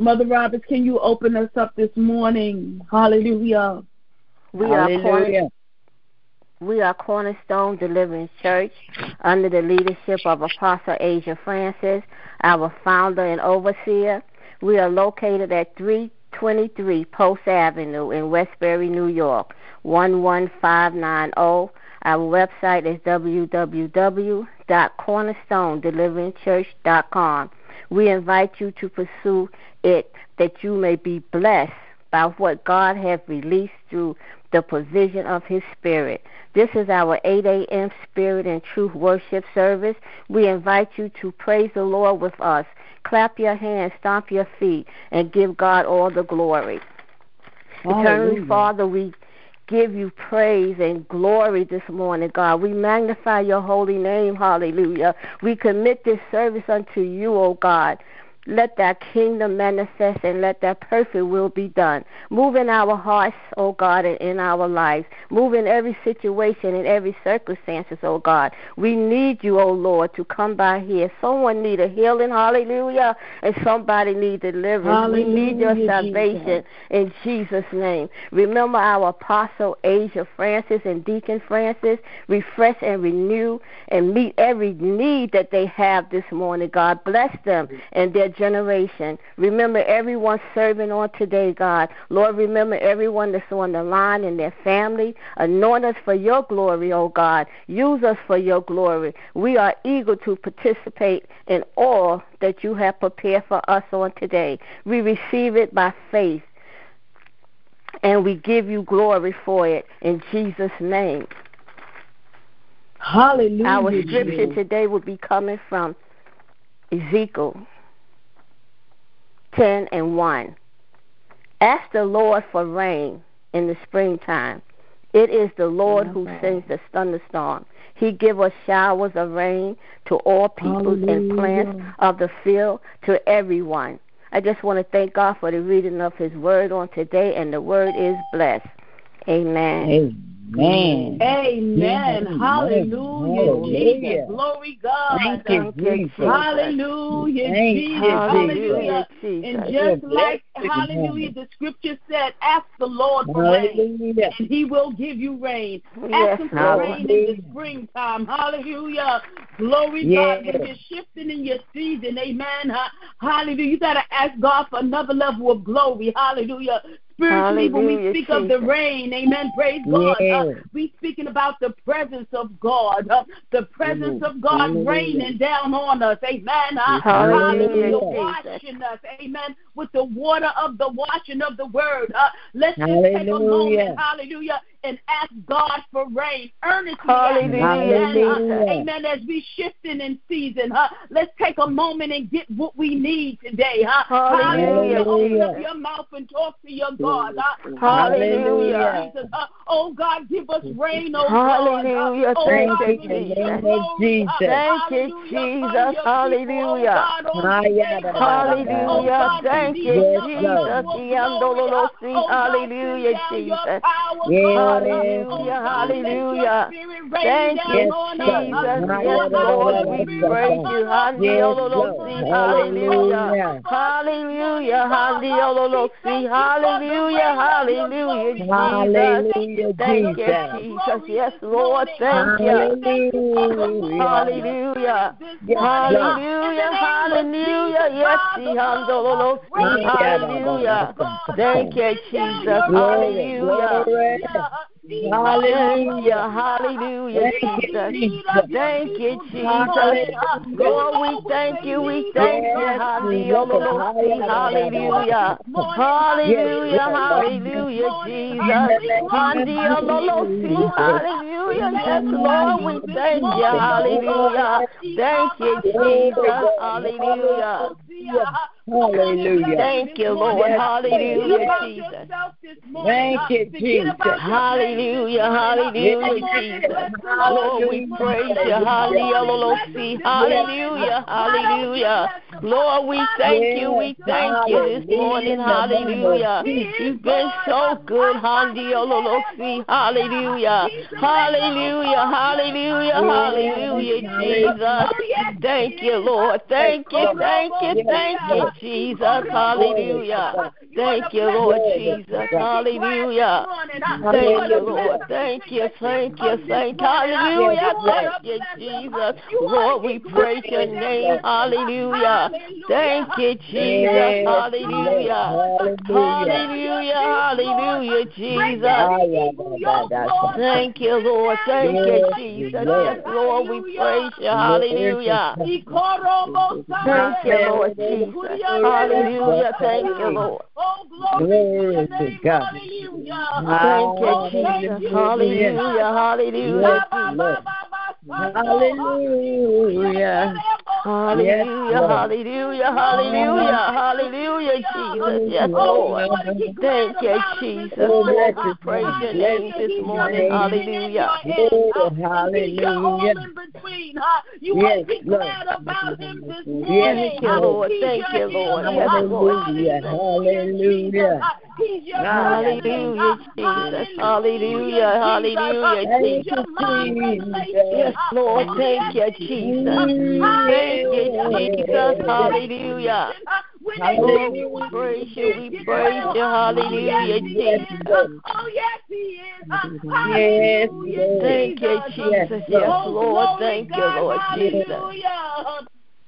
Mother Roberts, can you open us up this morning? Hallelujah. We Hallelujah. are corner, we are Cornerstone Deliverance Church under the leadership of Apostle Asia Francis, our founder and overseer. We are located at 323 Post Avenue in Westbury, New York, 11590. Our website is www.cornerstonedeliverancechurch.com. We invite you to pursue it that you may be blessed by what God has released through the provision of His Spirit. This is our 8 a.m. Spirit and Truth worship service. We invite you to praise the Lord with us. Clap your hands, stomp your feet, and give God all the glory. Eternally, Father, we give you praise and glory this morning, God. We magnify your holy name. Hallelujah. We commit this service unto you, O God. Let that kingdom manifest and let that perfect will be done. Move in our hearts, oh God, and in our lives. Move in every situation and every circumstances, oh God. We need you, oh Lord, to come by here. Someone need a healing, hallelujah, and somebody need deliverance. Hallelujah, we need your salvation Jesus. in Jesus' name. Remember our apostle Asia Francis and Deacon Francis. Refresh and renew and meet every need that they have this morning, God. Bless them and their generation. Remember everyone serving on today, God. Lord, remember everyone that's on the line and their family. Anoint us for your glory, oh God. Use us for your glory. We are eager to participate in all that you have prepared for us on today. We receive it by faith and we give you glory for it in Jesus' name. Hallelujah. Our scripture today will be coming from Ezekiel 10 and 1. Ask the Lord for rain in the springtime. It is the Lord who sends the thunderstorm. He give us showers of rain to all peoples and plants of the field, to everyone. I just want to thank God for the reading of His word on today, and the word is blessed. Amen. Amen. Amen. Amen. Hallelujah. Hallelujah. Glory God. Thank you, Jesus. Hallelujah. Thank Jesus. you, Hallelujah. Jesus. And just like hallelujah, the scripture said, ask the Lord for rain, and he will give you rain. Yes, Ask him for Lord. rain in the springtime. Hallelujah. Glory God. Yes. When you're shifting in your season, amen. Hallelujah. You gotta ask God for another level of glory. Hallelujah. Spiritually, when we Hallelujah, speak of the rain, amen. Praise God. Uh, we speaking about the presence of God, uh, the presence of God Hallelujah. raining down on us, amen. Uh, Hallelujah, washing us, amen, with the water of the washing of the word. Uh, let's just take a moment, hallelujah, and ask God for rain. Earnestly, ask Hallelujah, amen, uh, amen. As we shifting in season, huh? let's take a moment and get what we need today, huh? Hallelujah, Open up your mouth and talk to your God. huh? Hallelujah. Jesus. huh? Oh God, give us rain, oh God. Hallelujah. Oh Thank God, you, release In the your name of glory, Jesus. huh? Thank you, Jesus. upon your people, Hallelujah. God, on today, God. huh? Hallelujah. Thank you, Jesus. level of glory. huh? God, Hallelujah, send Jesus. power, Yes. God. huh? Hallelujah, Oh hallelujah. your spirit rain Thank you, Yes, on God. us. huh? Jesus. Yes, Lord, we praise you. us this Yes, Handiololosi, God. Hallelujah. Hallelujah. Hallelujah. Hallelujah. Hallelujah, Jesus. Hallelujah, Thank you, Jesus. Yes, Lord. Thank you. Hallelujah. Hallelujah. Yes, Hallelujah. Yes. Hallelujah. Thank you, Jesus. Hallelujah. Hallelujah, hallelujah, Jesus. Thank you, Jesus. Lord, we thank you, we thank you. Hallelujah, hallelujah. Hallelujah, hallelujah, Jesus. Hallelujah. Hallelujah, hallelujah. Yes, Lord, we thank you. Hallelujah. Thank you, Jesus. Hallelujah. Hallelujah. Thank you, Lord. Hallelujah, Jesus. Thank you, Jesus. Hallelujah, hallelujah, Jesus. Lord, we praise you. Hallelujah, hallelujah, hallelujah. Lord, we thank you. We thank you this morning. Hallelujah. You've been so good. Hallelujah, hallelujah, hallelujah, hallelujah, hallelujah, Jesus. Thank you, Lord. Thank you, thank you, thank you, Jesus. Hallelujah. Thank you, Lord Jesus. Hallelujah. Thank you, Lord. Thank you, thank you, thank you. Hallelujah. Thank you, Jesus. Lord, we praise your name. Hallelujah. Thank you, Jesus. Hallelujah. Hallelujah. Hallelujah, Jesus. Thank you, Lord. Thank you, Jesus. Yes, Lord, we praise you. Hallelujah. Thank you, Lord Jesus. Hallelujah. Thank you, Lord. Oh, glory to God. Hallelujah. Thank you, Jesus. Hallelujah. Hallelujah. Hallelujah. Hallelujah, hallelujah, hallelujah, hallelujah, hallelujah, Jesus. Yes, Lord. Thank you, Jesus. Lord, we praise your name this morning. Hallelujah. Hallelujah. You to be glad about him this morning. Thank you, Lord. Thank you, Lord. Hallelujah. Hallelujah. Hallelujah, Jesus. Hallelujah, hallelujah, Jesus. Yes, Lord. Thank you, Jesus. Thank you, Jesus. Hallelujah. Lord, we praise you. We praise you. Hallelujah, Jesus. Oh, yes, he is. Yes, Thank you, Jesus. Yes, Lord. Thank you, Lord Jesus.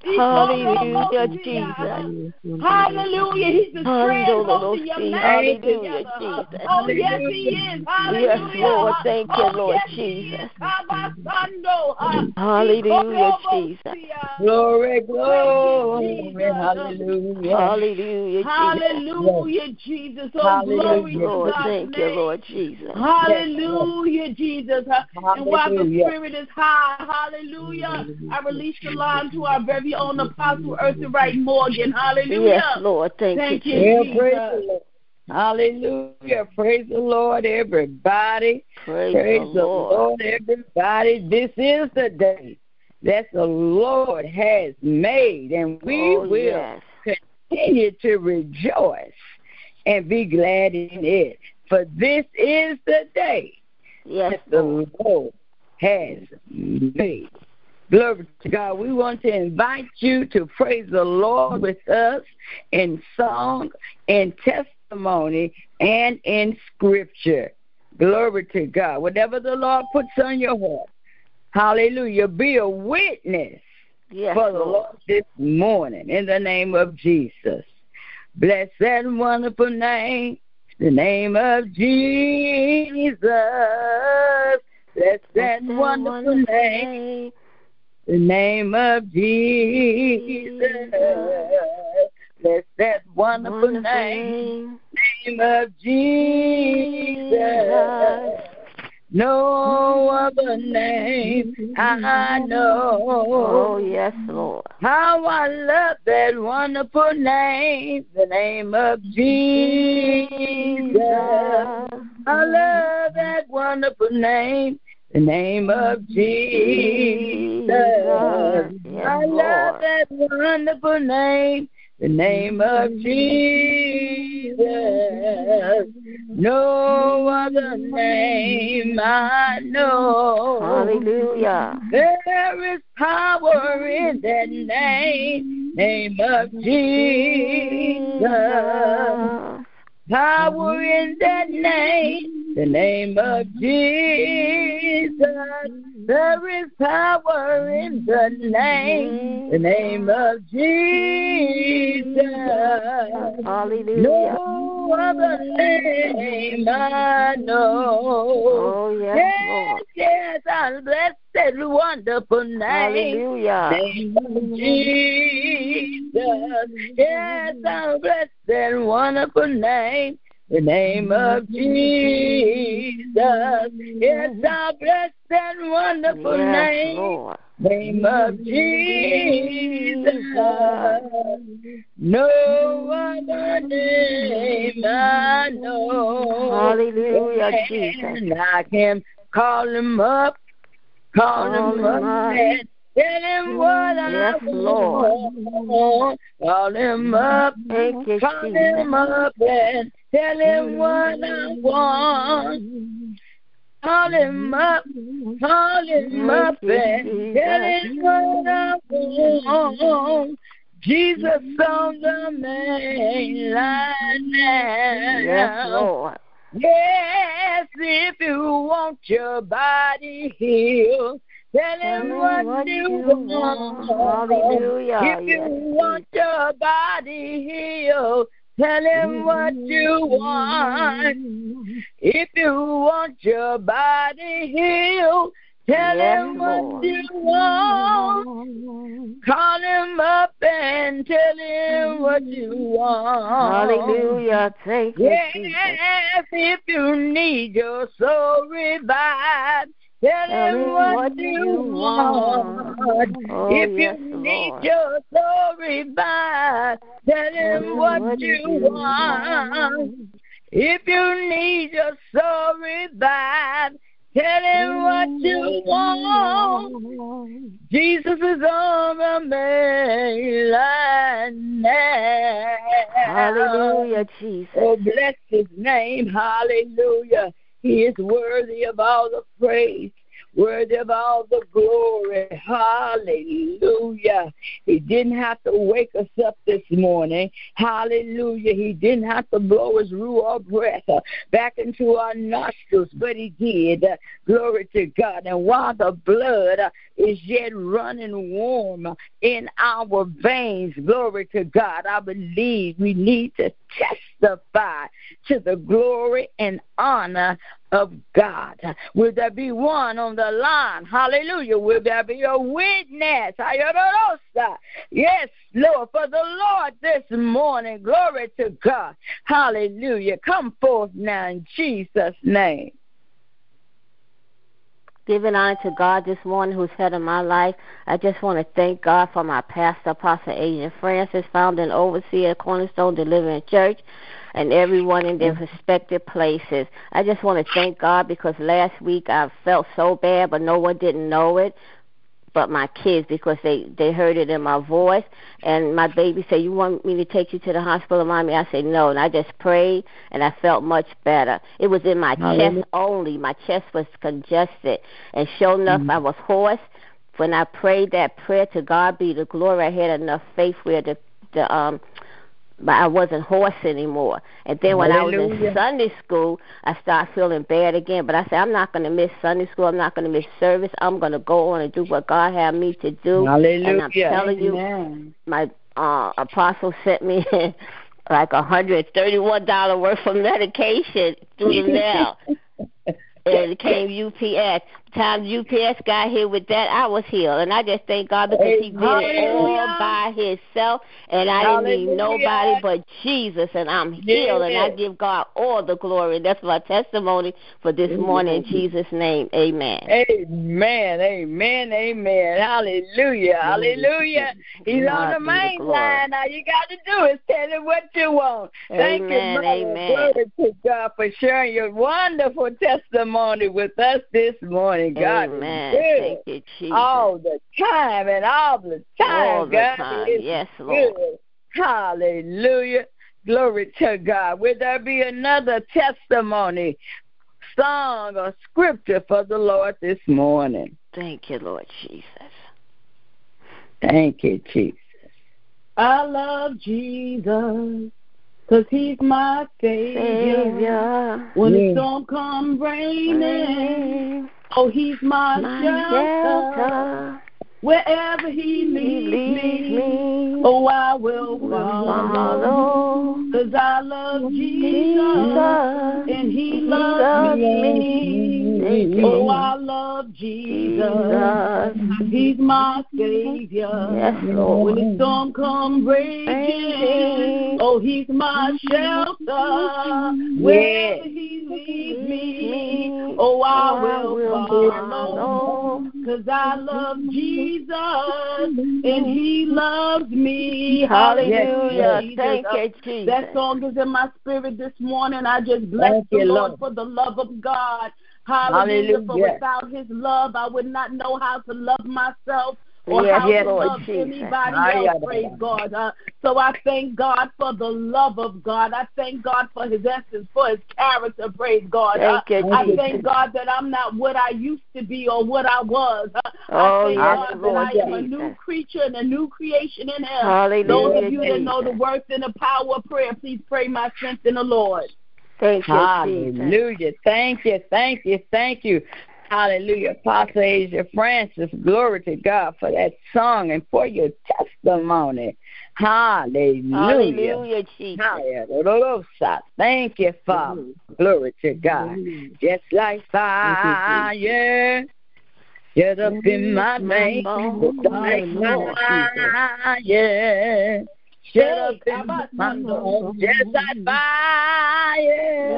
Hallelujah. Hallelujah, Jesus. Hallelujah. He's the strength holding your marriage Hallelujah. Jesus. Oh, yes, he is. Hallelujah. Yes, Lord. Thank you, Oh, Lord yes, he is. Jesus. Abasando. Hallelujah, Jesus. Glory, glory. Hallelujah. Hallelujah, Jesus. Hallelujah, Jesus. Oh, Hallelujah. glory to Lord, God's thank you, name. Lord Jesus. Hallelujah, Jesus. Uh, and while the Hallelujah. spirit is high, hallelujah, I release the line to our very own Apostle Eartha Wright Morgan. Hallelujah. Yes, Lord. Thank, Thank you, you, Jesus. Praise Jesus. the Lord. Hallelujah. Praise the Lord, everybody. Praise, Praise the Lord. everybody. This is the day that the Lord has made, and we oh, will yes. continue to rejoice and be glad in it. For this is the day Yes, that the Lord. Lord has made. Glory to God. We want to invite you to praise the Lord with us in song, in testimony, and in scripture. Glory to God. Whatever the Lord puts on your heart. Hallelujah. Be a witness Yes, for the Lord. Lord this morning in the name of Jesus. Bless that wonderful name, the name of Jesus. Bless that wonderful name, the name of Jesus. Bless that wonderful name, name of Jesus. No other name I know. Oh, yes, Lord. How I love that wonderful name, the name of Jesus. I love that wonderful name, the name of Jesus. Yes, I love that wonderful name, the name of Jesus. No other name I know. Hallelujah. There is power in that name, name of Jesus. Power in that name, the name of Jesus. There is power in the name, the name of Jesus. Hallelujah. No other name I know. Oh, yes, Lord. Yes, yes, our blessed, wonderful name. Hallelujah. Name of Jesus. Yes, our blessed, wonderful name. The name of Jesus. Yes, our blessed and wonderful Yes, name. Lord. Name of Jesus. No other name I know. Hallelujah, Jesus. And I can call him up, call, Call him up, up. and tell him what Yes, I Lord. want. Call him up, Thank call Jesus. him up, and tell him what I want. Call him up, call him up, and tell him what I want. Jesus on the main line now. Yes, Lord. Yes, if you want your body healed, tell him what, what you you want. want. Hallelujah. If you Yes, want your body healed, tell him mm-hmm. what you want. If you want your body healed, tell Yes, him what Lord. you want. Call him up and tell him what you mm-hmm. want. Hallelujah. Thank you, Jesus. Yes, if you need your soul revived, tell him what, you want. if you need your soul back, tell him what, you want. If you need your soul revived, tell him what you want. Jesus is on the main line now. Hallelujah, Jesus. Oh, bless his name. Hallelujah. He is worthy of all the praise, worthy of all the glory. Hallelujah. He didn't have to wake us up this morning. Hallelujah. He didn't have to blow his ruah breath uh, back into our nostrils, but he did. Uh, Glory to God. And while the blood uh, is yet running warm in our veins, glory to God, I believe we need to testify to the glory and honor of God. Will there be one on the line? Hallelujah. Will there be a witness? Yes, Lord, for the Lord this morning. Glory to God. Hallelujah. Come forth now in Jesus' name. Giving honor to God this morning who's head of my life. I just want to thank God for my pastor, Apostle Adrian Francis, founder and overseer of Cornerstone Deliverance Church, and everyone in their respective places. I just want to thank God because last week I felt so bad, but no one didn't know it but my kids because they they heard it in my voice. And my baby said you want me to take you to the hospital mommy? I said no. And i just prayed and i felt much better. It was in my Hallelujah. chest only. My chest was congested. And sure enough i was hoarse. When i prayed that prayer to god be the glory i had enough faith where the the um but I wasn't hoarse anymore. And then when I was in Sunday school, I started feeling bad again. But I said, I'm not going to miss Sunday school. I'm not going to miss service. I'm going to go on and do what God had me to do. Hallelujah. And I'm telling you, Amen. my uh, apostle sent me like a hundred thirty-one dollar worth of medication through the mail. and it came UPS. Time UPS got here with that, I was healed, and I just thank God because He did it all by Himself, and I didn't need nobody but Jesus, and I'm healed, and I give God all the glory. That's my testimony for this morning in Jesus' name. Amen. Amen, amen, amen. Hallelujah, hallelujah. He's on God the main line. All you got to do is tell him what you want. Thank you, Mother. amen. Glory to God for sharing your wonderful testimony with us this morning. God Amen. is good Thank you, Jesus. all the time and all the time. All the God time. is Yes, Lord. good. Hallelujah. Glory to God. Will there be another testimony, song, or scripture for the Lord this morning? Thank you, Lord Jesus. Thank you, Jesus. I love Jesus, cause he's my savior. Savior. When Yeah. the storm comes raining, Rain, oh, he's my, my shelter. shelter. Wherever he leads leads me, me. oh, I will follow. follow. Cause I love Jesus, Jesus. and he He loves loves me. me. Oh, I love Jesus. Jesus. He's my savior. Yes, Lord. When the storm comes raging, oh, he's my mm-hmm. shelter. Wherever he leads me, oh, oh, I will follow. Cause I love Jesus, and he loves me. Hallelujah. Uh, Jesus. Thank you, Jesus. That song is in my spirit this morning. I just bless Thank the you, Lord, Lord. for the love of God. Hallelujah. For without his love, I would not know how to love myself. or how to love Jesus. anybody else, praise. God. Uh, so I thank God for the love of God. I thank God for his essence, for his character, praise God. Uh, Thank I Jesus. thank God that I'm not what I used to be or what I was. Uh, Oh, I thank yes, God Lord that I am a new creature and a new creation in him. Hallelujah, Those of you that know the worth and the power of prayer, please pray my strength in the Lord. Thank you, Jesus. Hallelujah. Thank you, thank you, thank you. Hallelujah. Apostle Asia Francis, glory to God for that song and for your testimony. Hallelujah. Hallelujah, Jesus. Hallelujah. Thank you, Father. Mm-hmm. Glory to God. Mm-hmm. Just like fire. Get up in my veins, just like fire. Up in my bones, just like fire.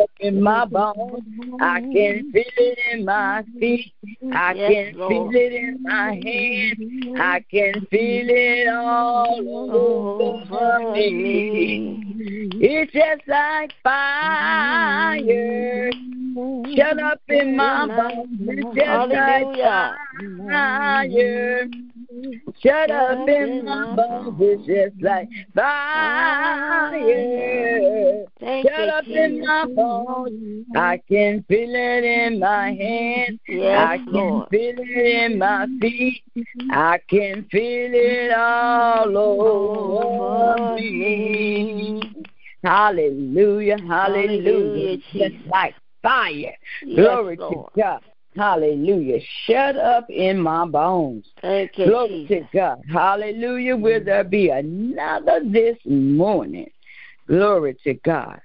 Up in my bones. I can feel it in my feet. I Yes, can Lord. feel it in my hands. I can feel it all over me. It's just like fire. Shut up in my bones. It's just like fire. Shut up in my bones. It's just like fire. Shut up in my bones. I can feel it in my hands. Yes, I can Lord. feel it in my feet. I can feel it all over me. Hallelujah, hallelujah. Hallelujah, Just like fire. Yes, Glory to God. Hallelujah. Shut up in my bones. Thank you, Glory Jesus. to God. Hallelujah. Will there be another this morning? Glory to God.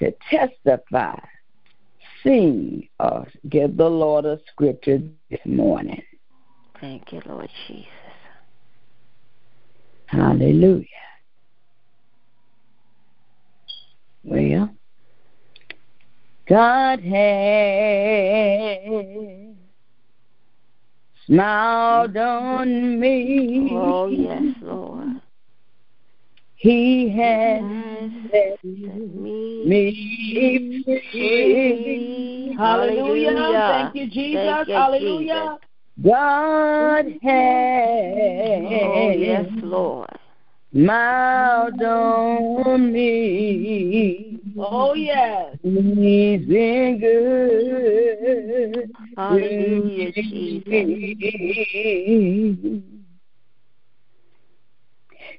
To testify, sing, or give the Lord a scripture this morning. Thank you, Lord Jesus. Hallelujah. Well, God has smiled mm. on me. Oh, yes, Lord. He has set me me free. Hallelujah. Hallelujah. Thank you, Jesus. Thank you, Hallelujah. God has Oh, yes, Lord. smiled on me. Oh, yes. He's been good. Hallelujah, Jesus.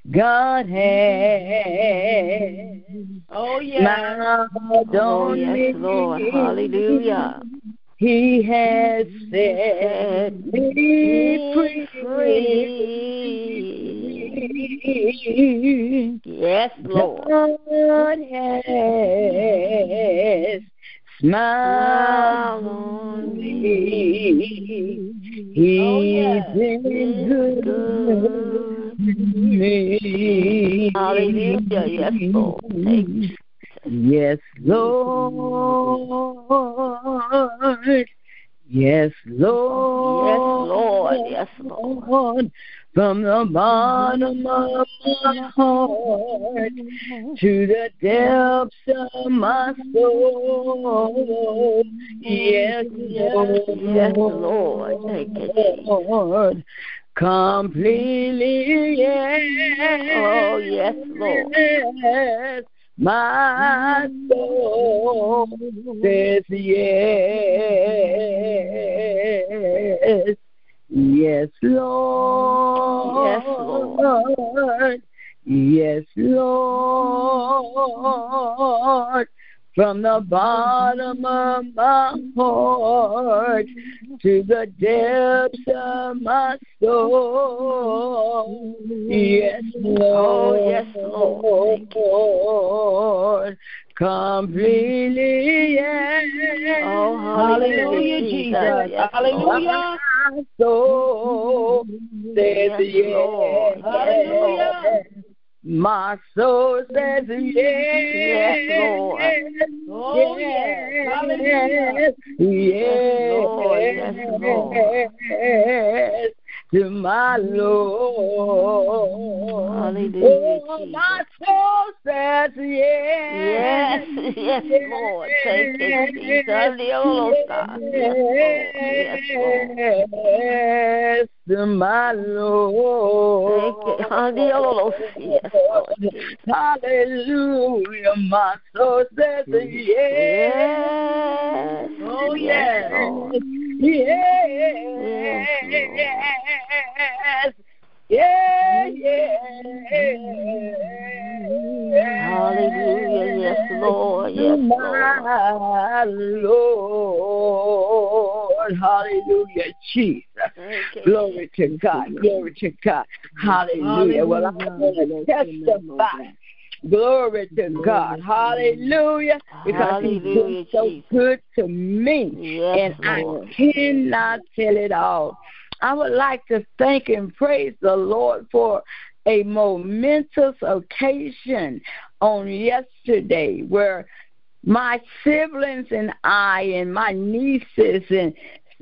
God has Oh, yes. Oh, yes. Lord. Hallelujah. He has set me free. Yes, Lord. God has smiled on me. He's Oh, yes. been good to me. Hallelujah. Yes, Lord. Thank you. Yes, Lord. Yes, Lord. Yes, Lord. From the bottom of my heart to the depths of my soul. Yes, Lord. Yes, Lord. Thank you, Lord. Completely, yes. Oh, yes, Lord. Yes, my soul says yes. Yes, Lord. Yes, Lord. Yes, Lord. From the bottom of my heart to the depths of my soul. Yes, Lord. Oh, yes, Lord. Completely, yes. Oh, Hallelujah, Jesus. Jesus. Yes, Hallelujah. My soul says Yes, yes. Hallelujah. My soul says yes. Yes, Lord. Oh, yes. Hallelujah. Yes, Lord. Yes, Lord. To my Lord. Hallelujah, Oh, my soul says yes. Yes, yes, Lord. Thank you, Jesus. Hallelujah. Oh, yes, Lord. Yes, Lord. Yes, my Lord. Hallelujah. Yes, Lord Hallelujah. My soul says yes. Yes. Oh, Yes, yes. Lord. Yes. Yeah, yeah. Hallelujah. Yes, Lord. Yes, Lord. My Lord. Hallelujah, Jesus. Glory to God. Glory to God. Hallelujah. Well, I'm going to testify. Glory to God. Hallelujah. Because He's been so good to me. Yes, And Lord. I cannot tell it all. I would like to thank and praise the Lord for a momentous occasion on yesterday where my siblings and I and my nieces and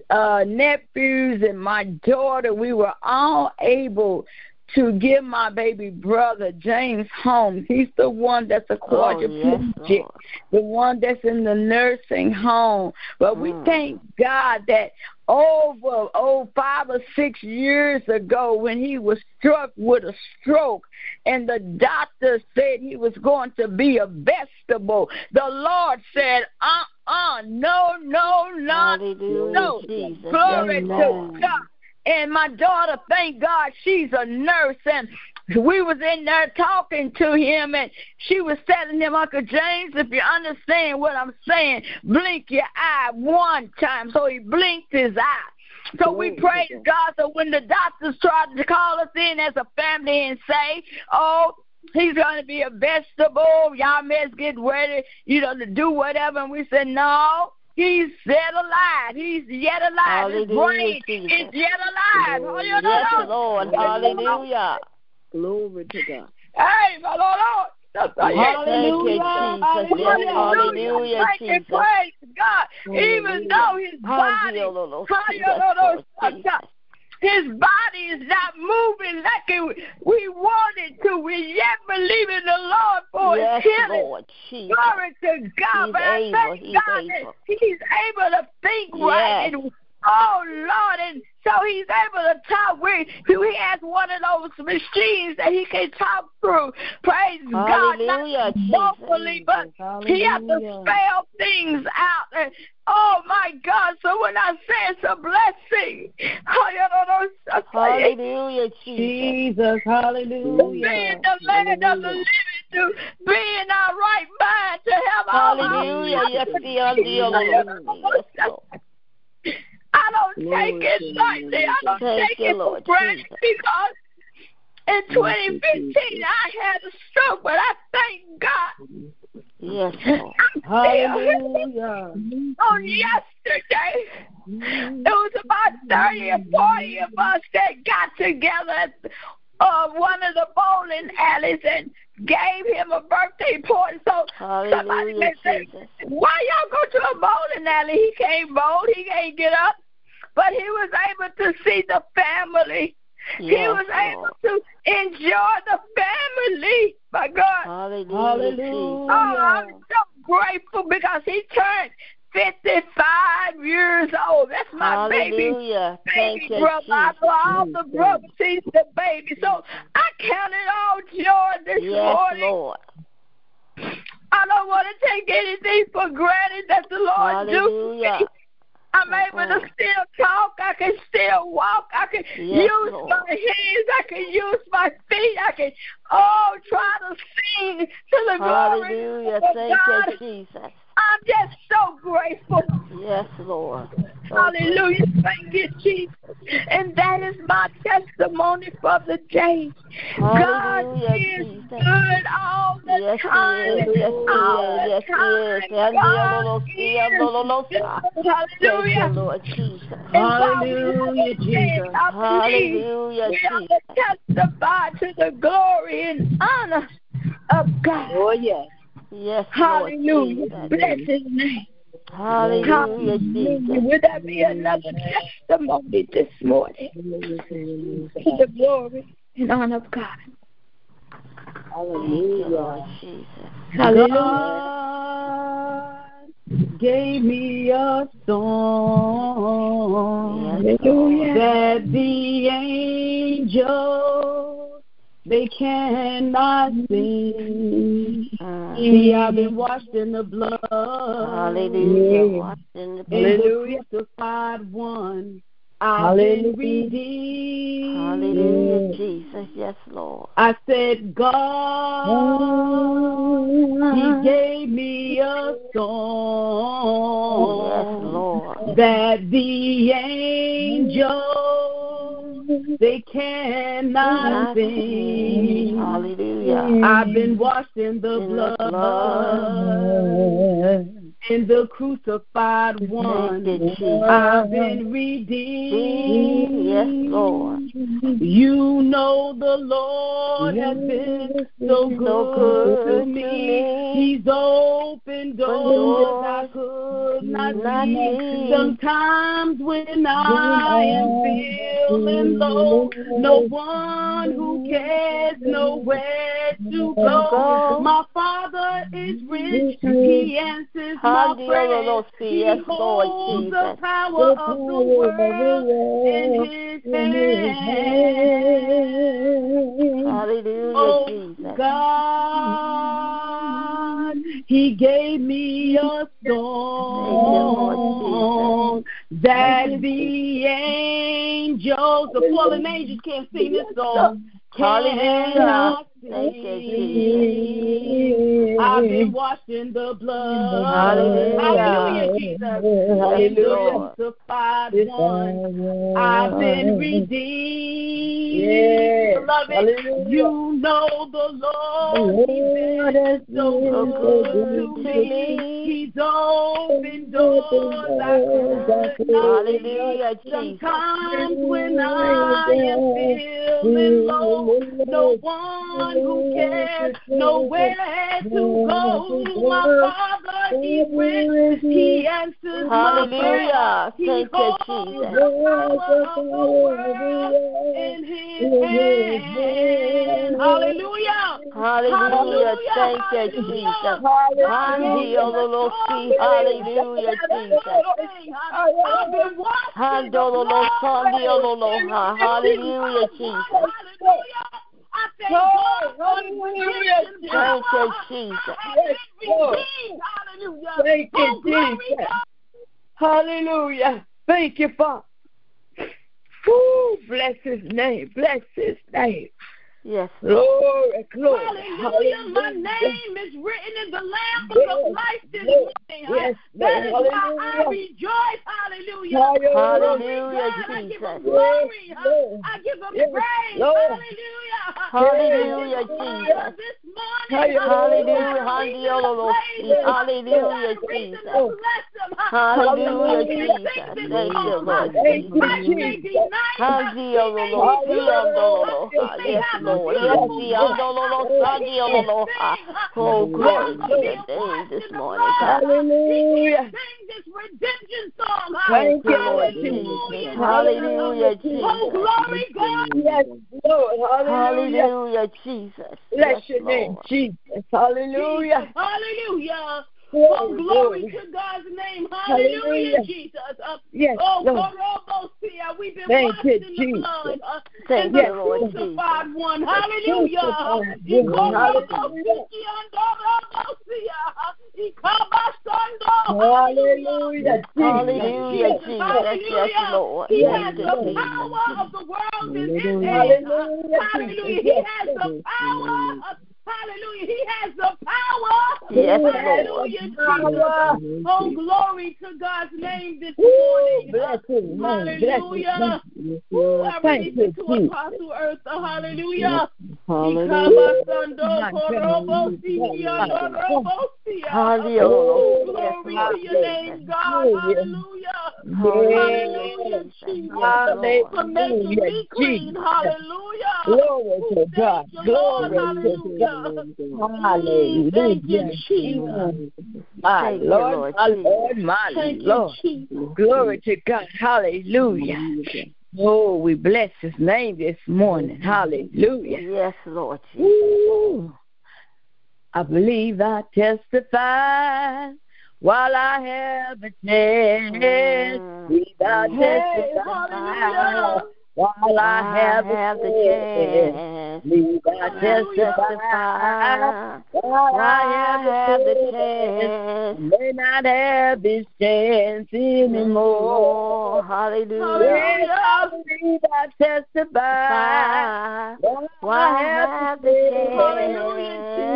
uh, nephews and my daughter, we were all able to give my baby brother James home. He's the one that's a Oh, yes, quadriplegic, the one that's in the nursing home. But we Mm. thank God that over oh five or six years ago when he was struck with a stroke and the doctor said he was going to be a vegetable the lord said uh-uh no no not Hallelujah, no Jesus. glory Yes, to god and my daughter thank god she's a nurse and we was in there talking to him and she was telling him uncle james if you understand what i'm saying blink your eye one time so he blinked his eye so we praise God. So when the doctors tried to call us in as a family and say, "Oh, he's going to be a vegetable," y'all must get ready, you know, to do whatever, and we said, "No." He's yet alive. He's yet alive. His Hallelujah, brain is yet alive. Yes, Lord. Hallelujah. Glory to God. Hey, my Lord. Lord. That's right. You, Hallelujah. Jesus. Yes, Hallelujah. hallelujah, Thank and Jesus. praise God. Even though his body, Hallelujah, Yes, his body is not moving like it, we wanted to. We yet believe in the Lord for Yes, his healing. Lord Jesus. Glory to God. He's but I able. thank He's God able. that he's able to think right. And, oh, Lord. And so he's able to talk. We, he has one of those machines that he can talk through. Praise God. Hallelujah, Not vocally, but he has to spell things out. And, oh, my God. So when I say it's a blessing, Hallelujah, Jesus. Jesus. Hallelujah. in the land of the living, to be in our right mind, to have all our Hallelujah. Yes, dear, dear Lord. Lord. I don't take it lightly. I don't take you, it for granted Jesus. because in 2015 I had a stroke, but I thank God. Yes, Lord. Hallelujah. On yesterday, it was about 30 or 40 of us that got together at uh, one of the bowling alleys and gave him a birthday party. So somebody Hallelujah, may say, why y'all go to a bowling alley? He can't bowl. He can't get up. But he was able to see the family. He Yes, was able to enjoy the family. My God. Hallelujah, Hallelujah. Oh, I'm so grateful because he turned 55 years old. That's my baby Hallelujah. baby Thank you, brother. I all the brothers, he's the baby. So I count it all joy this Yes, morning. Lord. I don't want to take anything for granted that the Lord Hallelujah. me. I'm able to still talk. I can still walk. I can Yes, use Lord. my hands. I can use my feet. I can oh try to sing to the glory Hallelujah. of Thank God. you, Jesus. I'm just so grateful. Yes, Lord. So Hallelujah. Thank you, Jesus. And that is my testimony for the day. Hallelujah, God is Jesus. good all the Yes, time. is. Yes, all is. the Yes, he is. time. And God Lord, see, and the Lord, is good. Hallelujah. Lord Jesus. And while we Hallelujah, Jesus. chance, I believe Hallelujah, we have Jesus. to testify to the glory and honor of God. Oh, yes. Yes, Hallelujah. Jesus. Bless his name. Hallelujah, Hallelujah. Would that be another testimony this morning to the glory and honor of God? Thank you, Lord Jesus. Hallelujah. God gave me a song Hallelujah. that the angels they cannot sing. Mm. See, I've been washed in the blood. Hallelujah. Washed in the In blood. Hallelujah. the crucified one, I've been Hallelujah. redeemed. Hallelujah. Jesus. Yes, Lord. I said, God, He gave me a song Yes, Lord. that the angels they cannot sing. Hallelujah. I've been washed in the In the blood, blood. in the crucified one. I've been redeemed. Yes, Lord. You know the Lord has been so good, So good to to me. me. He's opened doors I could not see. Sometimes when I am feeling low, no one who cares nowhere to go. My Father is rich. He answers my prayers. Hallelujah. He holds the power of the world in his hand. Hallelujah, Oh. God, He gave me a song that the angels, the fallen angels can't sing this song. Hallelujah. Cannot Thank you, sing. I've been washed in the blood. Hallelujah. Hallelujah, Jesus. In the Hallelujah. crucified one, I've been redeemed. Yes. Beloved, Hallelujah. you know the Lord. He's been so good to me. He's opened doors I could not see. Hallelujah, Jesus. Sometimes when I am feeling low, no one who cares, nowhere to go. My Father, He's rich. He answers. Hallelujah. He holds the power of the world in His hand. Hallelujah. Hallelujah. Thank you, Hallelujah. Jesus. Hallelujah. Jesus. I've been washed in the blood. Handololosandiololoha. Hallelujah, Jesus. Hallelujah. I thank God redemption Thank you. Jesus. I have been Lord. redeemed. Hallelujah. Thank you, Jesus. Hallelujah. Thank you, Father. Woo, bless his name. Bless his name. Yes. Glory, glory. Hallelujah. My name is written in the Lamb Book of Life this Lord. morning. Yes, That is Lord. why I Hallelujah. rejoice. Hallelujah. Hallelujah, God, I give him glory. Yes, I give him Yes, praise. Lord. Hallelujah. Hallelujah, I give him Jesus. honor this morning. Hallelujah. I give him Handiololosi. praise. Hallelujah, Jesus. to bless him. Hallelujah, Jesus. sing Thank you. Lord Thank you, Christ may be Jesus. nice. Handiololosi. He may be Andololoha. beautiful. He may Yes, Lord. Yes, beautiful the voice. andololo But he can sandiololoha. sing. Oh, glory to your name this morning. God. Hallelujah. this redemption song. Thank you, Lord Hallelujah. Jesus. Oh, Jesus. glory, God. Yes, Lord. Hallelujah, Jesus. Bless your name, Jesus. Hallelujah. Hallelujah. Oh, Glory, glory glory. to God's name. Hallelujah, Hallelujah. Jesus. Uh, Yes, oh, Lord. Korobosia, we've been Thank washed you, in the Jesus. blood. Uh, Thank in the you, Lord Jesus. crucified one. Hallelujah. Crucified He one. Hallelujah. Korobosia and Korobosia. He Kabasando. Hallelujah. Hallelujah, Jesus. Jesus. Hallelujah. Yes, Lord. He Yes, has the Lord. power of the world in his hand. Hallelujah, Hallelujah. Jesus. He Yes, has the power. Hallelujah. He has the power. Yes, Hallelujah, Power. Jesus. Oh, glory to God's name this morning. bless his name. Bless his Hallelujah. Ooh, I release it to. Apostle Eartha. Uh, hallelujah. Hallelujah. Ikabasando korobo siki ando robo siya. Hallelujah. Oh, glory to your name, God. Hallelujah. Hallelujah. Hallelujah, Jesus. For making me Hallelujah, clean. Hallelujah. Glory to God. Thank you, Lord. Glory to Hallelujah. God. Hallelujah. Thank you, Jesus. My Thank you, Lord, my Jesus. Lord, my Thank Lord. Glory to God. Hallelujah. Oh, we bless his name this morning. Hallelujah. Yes, Lord Jesus. Ooh. I believe I testify while I have a mm. chance. Thou Hey, testify hallelujah. While I have, have the chance. We thou testify Testify while I have the chance. May not have this chance anymore. Hallelujah. We thou testify while I have the chance.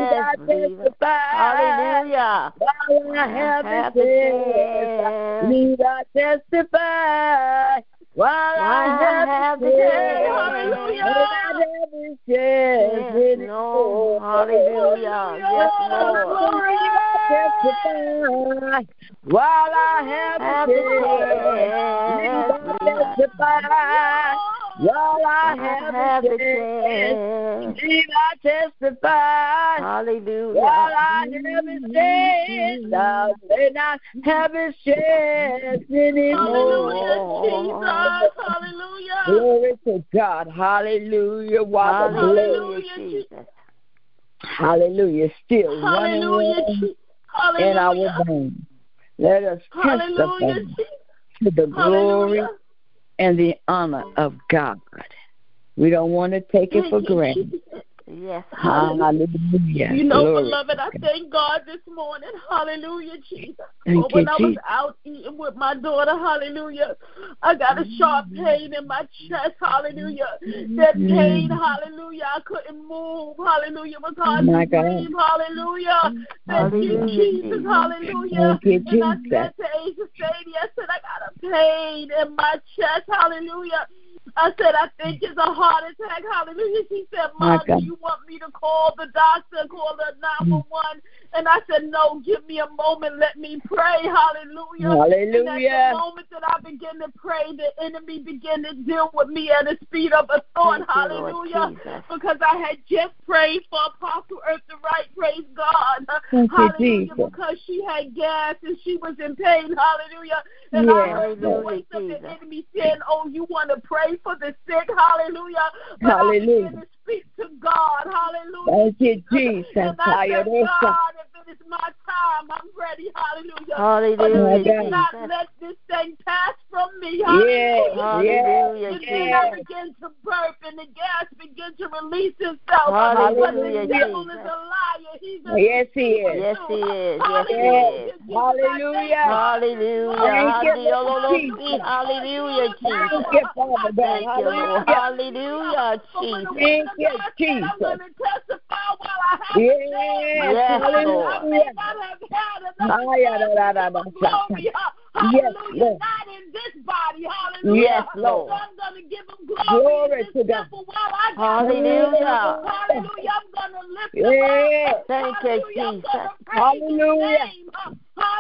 Thou chance. testify Hallelujah. while I have the chance. We thou testify while I I have the. Hallelujah. May not have this chance Yes, no. Hallelujah. Yes, Lord. Testify while I have, the the chance. chance. Leave I testify while I have, have the chance. Leave I testify Hallelujah. while I have his chance. Mm-hmm. I may not have his chance anymore. Hallelujah, Jesus. Hallelujah. Glory to God. Hallelujah. While Hallelujah, Hallelujah, Jesus. hallelujah, still running Hallelujah, warm Jesus. in our Hallelujah. bones. Let us Hallelujah, testify to the glory Hallelujah. And the honor of God. We don't want to take it for granted. Jesus. Yes. Hallelujah. You know, Glory beloved, I thank God this morning. Hallelujah, Jesus. Thank But when you, I was Jesus. out eating with my daughter, hallelujah, I got a sharp pain in my chest, hallelujah. That pain, mm-hmm. hallelujah, I couldn't move, hallelujah, was hard My to God. breathe, hallelujah. Thank you, Hallelujah, Jesus, Jesus. hallelujah. Thank you, And I Jesus. said to Asia Sadie, I said, I got a pain in my chest, hallelujah. I said, I think mm. it's a heart attack. Hallelujah. She said, Mom, do you want me to call the doctor, call the mm. 911? And I said, No, give me a moment. Let me pray. Hallelujah. And at Hallelujah. the moment that I begin to pray, the enemy began to deal with me at the speed of a thought. Thank Hallelujah. Because I had just prayed for Apostle Eartha Right. Praise God. Thank you, Hallelujah. Jesus. Because she had gas and she was in pain. Hallelujah. And I heard the voice of the enemy saying, Oh, you want to pray for the sick? Hallelujah. But Hallelujah. I to speak to God. Hallelujah. Thank you, Jesus. And I said, Hallelujah. God, if it is my time, I'm ready. Hallelujah. Hallelujah, My God. Not let this thing pass from me. Yes, Hallelujah. Hallelujah, And yes, then I begin to burp and the gas begin to release itself. Hallelujah, But the devil is a liar. He's a Yes, he is. Yes, he is. Yes, he Hallelujah. is. Jesus, I thank Hallelujah. God Hallelujah. Thank you, Hallelujah. Jesus. Hallelujah, Thank Jesus. you, Father God. Thank you, Lord. Hallelujah. Hallelujah, But when the Jesus. woman Thank of you, God said, I'm going Jesus. to testify while I have Yes, a chance. Yes, Lord. I may not have had enough Ah, yeah, glory. Yes, Lord. Not in this body. Hallelujah. Yes, So Lord. I'm going to give him glory, Glory in to God. temple while I got Hallelujah. Hallelujah. I'm going to lift him Yes. up. Thank you, Hallelujah. I'm Jesus. Hallelujah.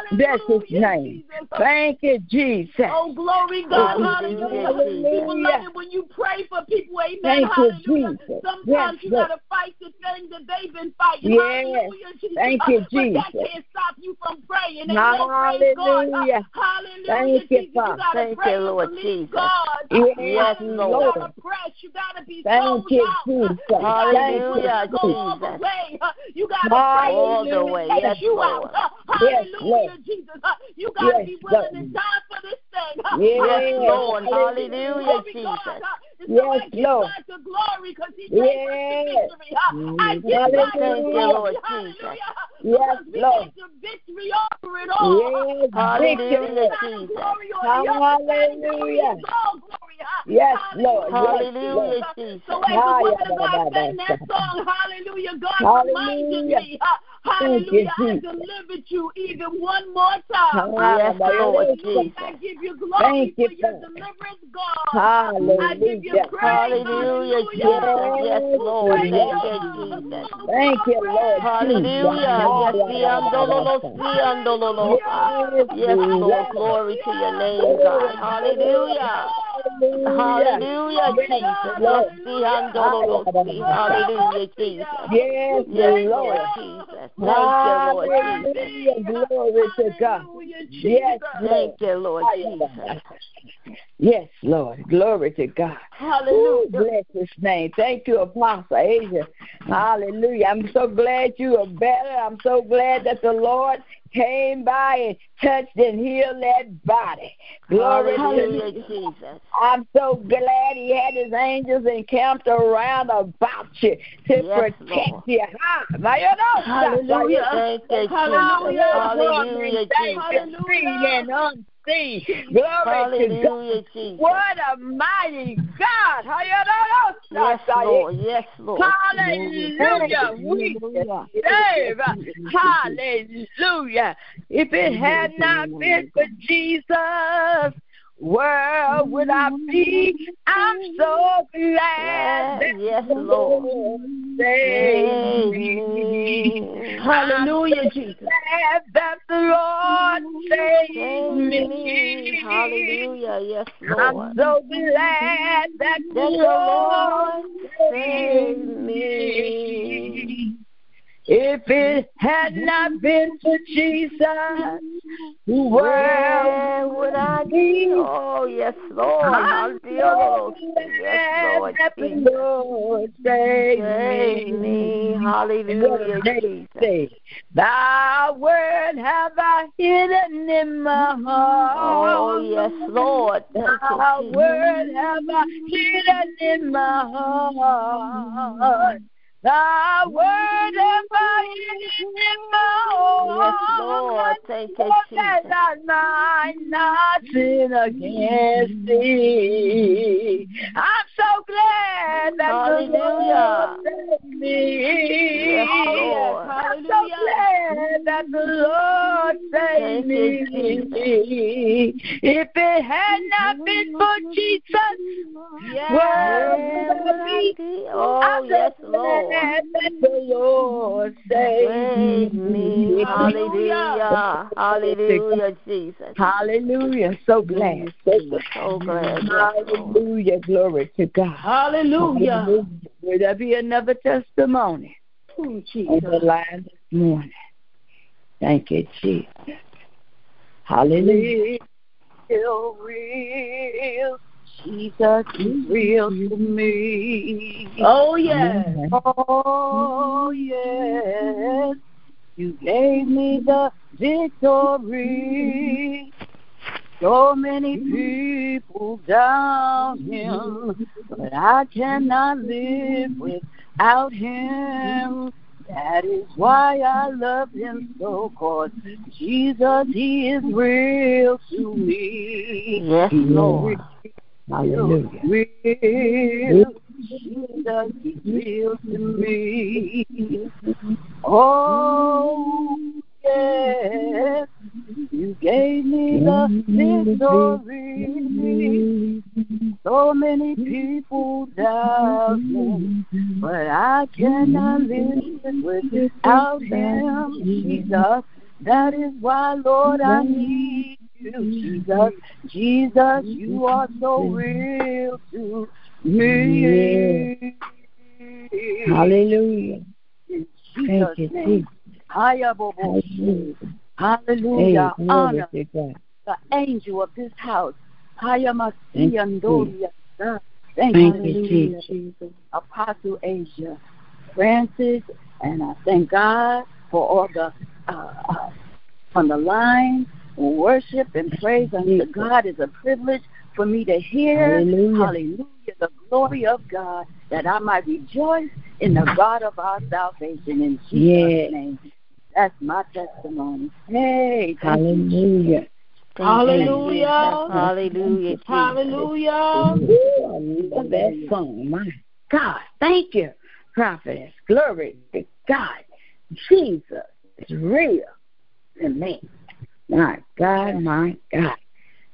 His. Hallelujah. Bless his name. Jesus. Thank you, Jesus. Oh, glory, God. Hallelujah, Hallelujah. People love it when you pray for people. Amen. Thank you, Hallelujah. Jesus. Sometimes Yes, you Lord. got to fight the thing that they've been fighting. Yes. Hallelujah, Jesus. Thank you, But that can't stop you from praying. Amen. Praise God. Hallelujah. Hallelujah, Thank you, Jesus. You Father. got to Thank pray you, and Lord believe Jesus. God. Yes, Yes, Hallelujah. Lord. You got to press. You got to be Thank sold you, out. Jesus. You got to be Thank willing Hallelujah, to go all the Jesus. way. You got to pray. All the way. Take Yes, you Lord. out. Yes, Hallelujah, Lord. Jesus. You got to Yes, be willing Lord. to die for this thing. Yes, Lord. Hallelujah. Hallelujah, Glory God. Jesus. Yes, I give Lord. God the glory because He gave us Yes. the victory. I mm. give God Hallelujah. the glory. Lord Hallelujah. Yes, Lord. the victory over it all. Yes, Hallelujah, victory. It's not a Jesus. glory or the other side of glory. Hallelujah. It's all glory. Yes, Lord. Yes, Hallelujah, Lord. Jesus. So as the woman of God sang that song, hallelujah, God Hallelujah. reminded me, hallelujah, I delivered you even one more time. Yes, da, da, Lord Jesus. I give you glory Thank you, for your Father. deliverance, God. I give you Hallelujah. praise, Hallelujah, Jesus. Yes, Yes, Lord. Thank you, Jesus. Thank you, Lord. Hallelujah. Yes, Jesus. the andololo, the andololo. Yes, Yes, Lord. Glory to your name, God. Hallelujah. Hallelujah, Yes, Jesus. Yes, Lord. the andololo, the hallelujah, Jesus. Yes, Yes, Lord. Lord Jesus. Thank you, Lord Jesus. Glory to God. Yes, Lord. Thank you, Lord Jesus. Yes, Lord. Glory to God. Hallelujah. bless his name. Thank you, Apostle Asia. Hallelujah. I'm so glad you are better. I'm so glad that the Lord came by and touched and healed that body. Glory Hallelujah, to Jesus. I'm so glad he had his angels encamped around about you to Yes, protect Lord. you. Ha. Oh, Hallelujah. Hallelujah. You, Jesus. Hallelujah. Hallelujah, Jesus. Seen and unseen. Glory to God. Hallelujah, Jesus. What a mighty God. Yes, Lord. Yes, Lord. Hallelujah. We save. Hallelujah. If it had not been for Jesus, where would I be? I'm so glad that Yes, Lord. Saved Save me. Hallelujah, Jesus. Glad that the Lord Save me. me. Hallelujah. Yes, Lord. I'm so glad that the That the Lord saved saved me. If it had not been for Jesus, where would I be? Oh, yes, Lord. Hallelujah. Yes, Lord. the Lord saved Save me. me. Hallelujah, Jesus. Thy word have I hidden in my oh, heart. Oh, yes, Lord. Thy word have I hidden in my heart. Thy word have I hidden in my Yes. Lord. Thank you, Oh, that Jesus. I might not sin against thee. I'm so glad that Hallelujah. the Lord saved me. Yes, Lord. yes. I'm so glad that the Lord saved me. If it had not been for Jesus, Yes. where Where would would I I be? be? Oh, yes, Lord. Glad that the Lord saved Save me. Hallelujah. Hallelujah, Jesus. Hallelujah. So glad. So glad. So glad. Yes, Lord. Hallelujah. Glory to God. Hallelujah. Will there be another testimony Oh, on the line this morning? Thank you, Jesus. Hallelujah. Real, real. Jesus is real to me. Oh, yes. Oh, yes. You gave me the victory. So many people down him, but I cannot live without him. That is why I love him so, cause Jesus, he is real to me. Yes, Lord. Hallelujah. Real. Jesus is real to me. Oh, yes. You gave me the victory. So many people doubt me, but I cannot live without him, Jesus. That is why, Lord, I need you, Jesus. Jesus, you are so real to me. Hallelujah. Thank you, Jesus. Hallelujah. Hallelujah. Honor the angel of this house. Hayamasiandoria. Thank you, Jesus. Apostle Asia, Francis, and I thank God for all the uh, uh, on the line worship and praise unto God is a privilege for me to hear. Hallelujah. Hallelujah. The glory of God that I might rejoice in the God of our salvation in Jesus' Yes. name. That's my testimony. Hey, thank you, Hallelujah. Hallelujah. Hallelujah. Hallelujah. Ooh, I love that song. My God. Thank you, prophetess. Glory to God. Jesus is real to me. My God, my God.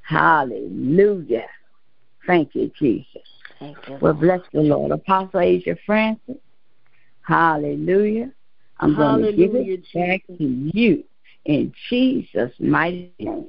Hallelujah. Thank you, Jesus. Thank you. Well, bless the Lord. Apostle Asia Francis. Hallelujah. I'm going to give Hallelujah, it back to you in Jesus' mighty name.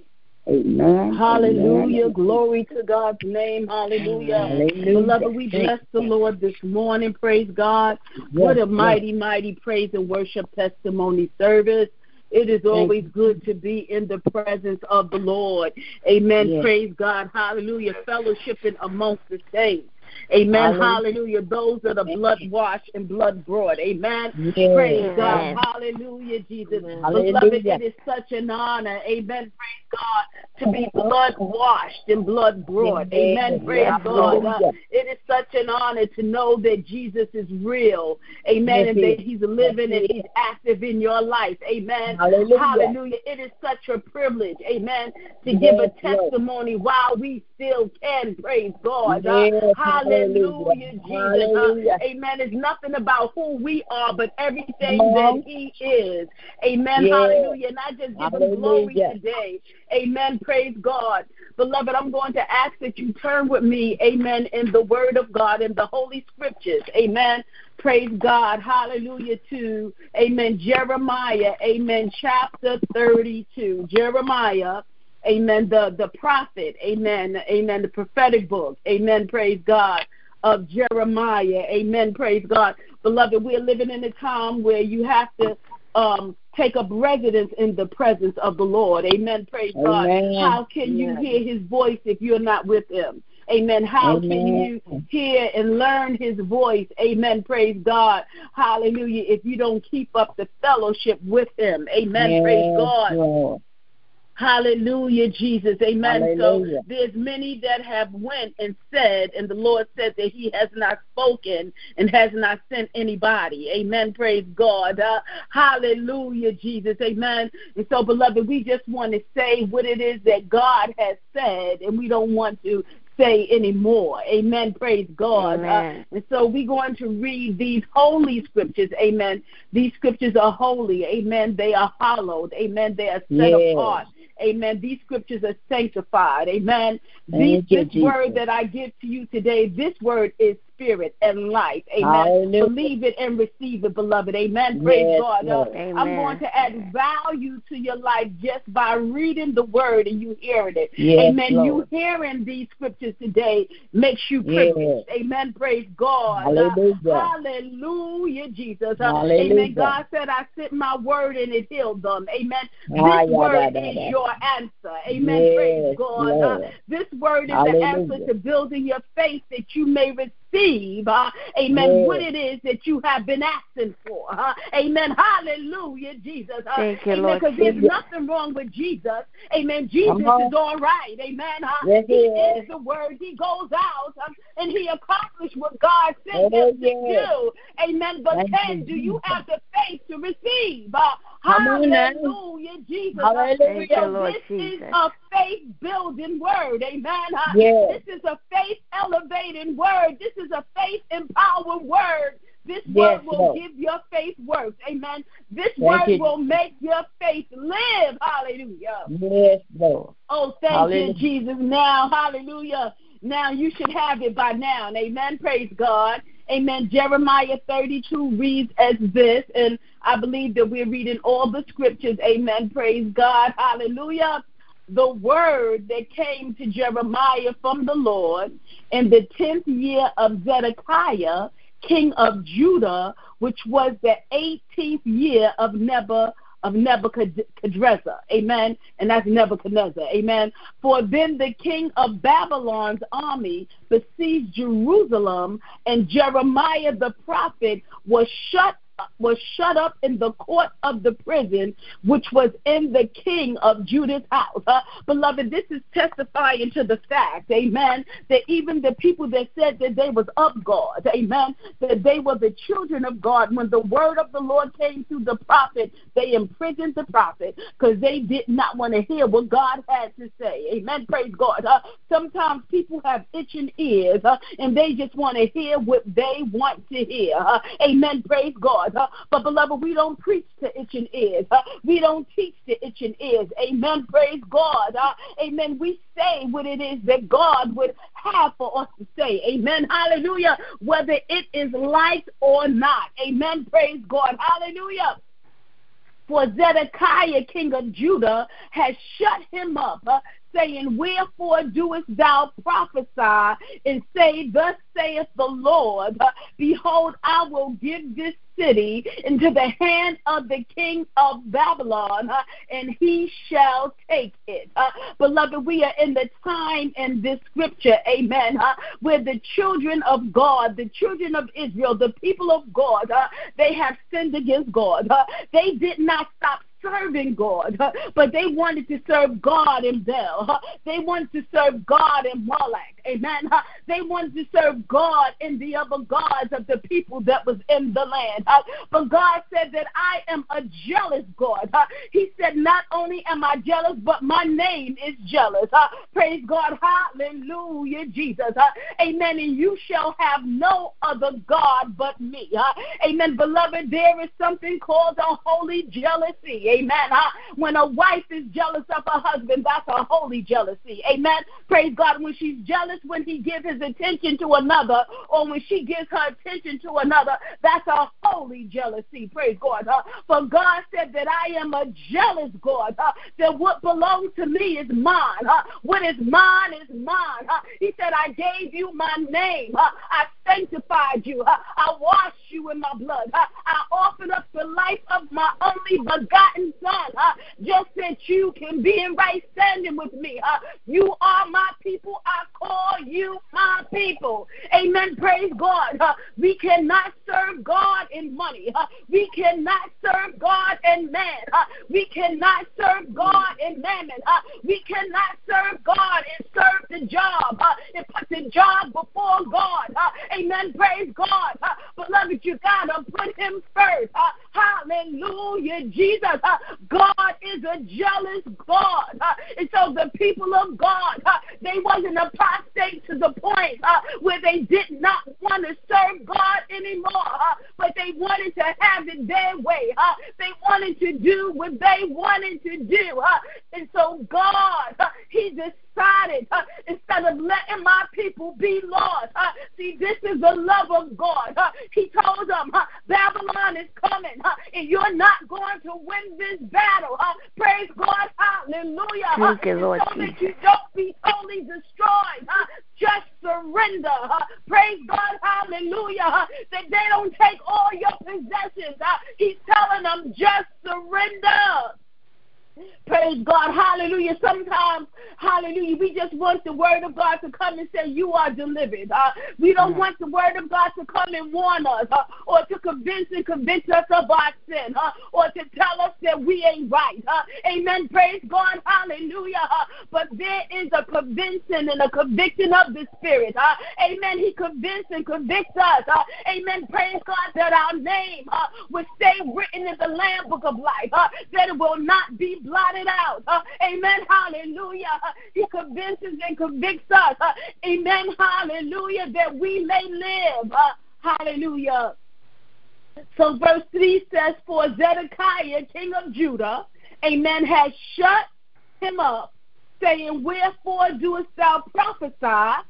Amen. Hallelujah. Amen. Glory to God's name. Hallelujah. Hallelujah. Beloved, we bless the Lord this morning. Praise God. What a Yes, mighty, mighty praise and worship testimony service. It is always good to be in the presence of the Lord. Amen. Yes. Praise God. Hallelujah. Fellowshipping amongst the saints. Amen. Hallelujah. Hallelujah. Those that are blood washed and blood brought. Amen. Yes. Praise God. Hallelujah, Jesus. Hallelujah. Beloved, it is such an honor. Amen. Praise God. To be blood washed and blood brought. Amen. Praise Yes, God. Uh, it is such an honor to know that Jesus is real. Amen. Yes, and that. He's living Yes, and He's active in your life. Amen. Hallelujah. Hallelujah. It is such a privilege. Amen. To give a testimony while we still can. Praise God. Uh, Yes, hallelujah, Jesus. Uh, amen. It's nothing about who we are, but everything that He is. Amen. Yes. Hallelujah. And I just give Him glory today. Amen. Praise God. Beloved, I'm going to ask that you turn with me, amen, in the Word of God, in the Holy Scriptures. Amen. Praise God. Hallelujah to, amen, Jeremiah, amen, chapter 32. Jeremiah, amen, the, the prophet, amen, amen, the prophetic book, amen, praise God, of Jeremiah, amen, praise God. Beloved, we're living in a time where you have to um, take up residence in the presence of the Lord, amen, praise God. How can you Yes. hear his voice if you're not with him? Amen. How can you hear and learn his voice? Amen. Praise God. Hallelujah. If you don't keep up the fellowship with him. Amen. Praise God. Lord. Hallelujah, Jesus. Amen. Hallelujah. So there's many that have went and said, and the Lord said that He has not spoken and has not sent anybody. Amen. Praise God. Uh, hallelujah, Jesus. Amen. And so, beloved, we just want to say what it is that God has said, and we don't want to say anymore. Amen. Praise God. Amen. Uh, and so we're going to read these holy scriptures. Amen. These scriptures are holy. Amen. They are hallowed. Amen. They are set Yes. apart. Amen. These scriptures are sanctified. Amen. These, you, this word that I give to you today, this word is spirit and life. Amen. Hallelujah. Believe it and receive it, beloved. Amen. Praise Yes, God. Uh, Lord. I'm going to add value to your life just by reading the word and you hearing it. Yes, Amen. Lord. You hearing these scriptures today makes you Yes. privileged. Amen. Praise God. Hallelujah. Uh, hallelujah, Jesus. Uh, Hallelujah. Amen. God said, I sent my word and it healed them. Amen. Ah, This yeah, word da, da, is your answer. Amen. Praise God. Uh, this word is the answer to building your faith that you may receive. Uh, amen. Yes. What it is that you have been asking for. Uh, amen. Hallelujah, Jesus. Uh, Thank you, amen. Because there's nothing wrong with Jesus. Amen. Jesus is all right. Amen. Uh, Yes, he is is. the word. He goes out um, and he accomplished what God sent Oh, him to do. Amen. But Thank then, do you have the faith to receive? Uh, Come on now. hallelujah, Jesus. Uh, Hallelujah. Thank you, so Lord this Jesus. is a faith building word. Amen. Yes. This is a faith elevating word. This is a faith empowering word. This Yes, word will Lord. give your faith works. Amen. This Thank word you. will make your faith live. Hallelujah. Yes, Lord. Oh, thank Hallelujah. you, Jesus. Now, hallelujah. Now you should have it by now. Amen. Praise God. Amen. Jeremiah 32 reads as this, and I believe that we're reading all the scriptures. Amen. Praise God. Hallelujah. The word that came to Jeremiah from the Lord in the tenth year of Zedekiah, king of Judah, which was the eighteenth year of Nebuchadnezzar of Nebuchadnezzar. Amen. And that's Nebuchadnezzar. Amen. For then the king of Babylon's army besieged Jerusalem, and Jeremiah the prophet was shut was shut up in the court of the prison, which was in the king of Judah's house. Uh, beloved, this is testifying to the fact, amen, that even the people that said that they was of God, amen, that they were the children of God, when the word of the Lord came through the prophet, they imprisoned the prophet because they did not want to hear what God had to say. Amen. Praise God. Uh, sometimes people have itching ears uh, and they just want to hear what they want to hear. Amen. Praise God. Uh, but beloved, we don't preach to itching ears. Uh, we don't teach to itching ears. Amen. Praise God. Uh, amen. We say what it is that God would have for us to say. Amen. Hallelujah. Whether it is liked or not. Amen. Praise God. Hallelujah. For Zedekiah, king of Judah, has shut him up, uh, saying, Wherefore doest thou prophesy and say, Thus saith the Lord, Behold, I will give this city into the hand of the king of Babylon, and he shall take it. Uh, beloved, we are in the time in this scripture, amen, uh, where the children of God, the children of Israel, the people of God, uh, they have sinned against God. They did not stop serving God, but they wanted to serve God in Bel. They wanted to serve God in Moloch. Amen. They wanted to serve God in the other gods of the people that was in the land. But God said that I am a jealous God. He said, Not only am I jealous, but my name is jealous. Praise God. Hallelujah, Jesus. Amen. And you shall have no other God but me. Amen. Beloved, there is something called a holy jealousy. Amen. When a wife is jealous of her husband, that's a holy jealousy. Amen. Praise God. When she's jealous when he gives his attention to another or when she gives her attention to another, that's a holy jealousy. Praise God. For God said that I am a jealous God, that what belongs to me is mine. What is mine is mine. He said, I gave you my name. I sanctified you. I washed you in my blood. I offered up the life of my only begotten Son uh, just that you can be in right standing with me. Uh, you are my people. I call you my people. Amen. Praise God. Uh, we cannot serve God in money. We cannot serve God in man. We cannot serve God in mammon. We cannot serve God and serve the job and put the job before God. Amen. Praise God. Beloved, you got to put him first. Hallelujah. Jesus. God is a jealous God. Uh, and so the people of God, uh, they wasn't apostate to the point uh, where they did not want to serve God anymore, but they wanted to have it their way. They wanted to do what they wanted to do. And so God, uh, He decided uh, instead of letting my people be lost, uh, see, this is the love of God. Uh, he told them, Babylon is coming, and you're not going to win this battle. Praise God, hallelujah. Thank you, Lord so that you don't be totally destroyed. Just surrender. Praise God, hallelujah. That they don't take all your possessions. He's telling them, just surrender. Praise God. Hallelujah. Sometimes, hallelujah, we just want the word of God to come and say, You are delivered. Uh, we don't mm. want the word of God to come and warn us uh, or to convince and convince us of our sin uh, or to tell us that we ain't right. Uh, amen. Praise God. Hallelujah. Uh, but there is a convincing and a conviction of the Spirit. Uh, amen. He convinced and convicts us. amen. Praise God that our name will stay written in the Lamb Book of Life, that it will not be blotted out. Uh, amen. Hallelujah. Uh, he convinces and convicts us. Uh, amen. Hallelujah. That we may live. Uh, hallelujah. So verse 3 says, For Zedekiah, king of Judah, amen, has shut him up, saying, Wherefore doest thou prophesy?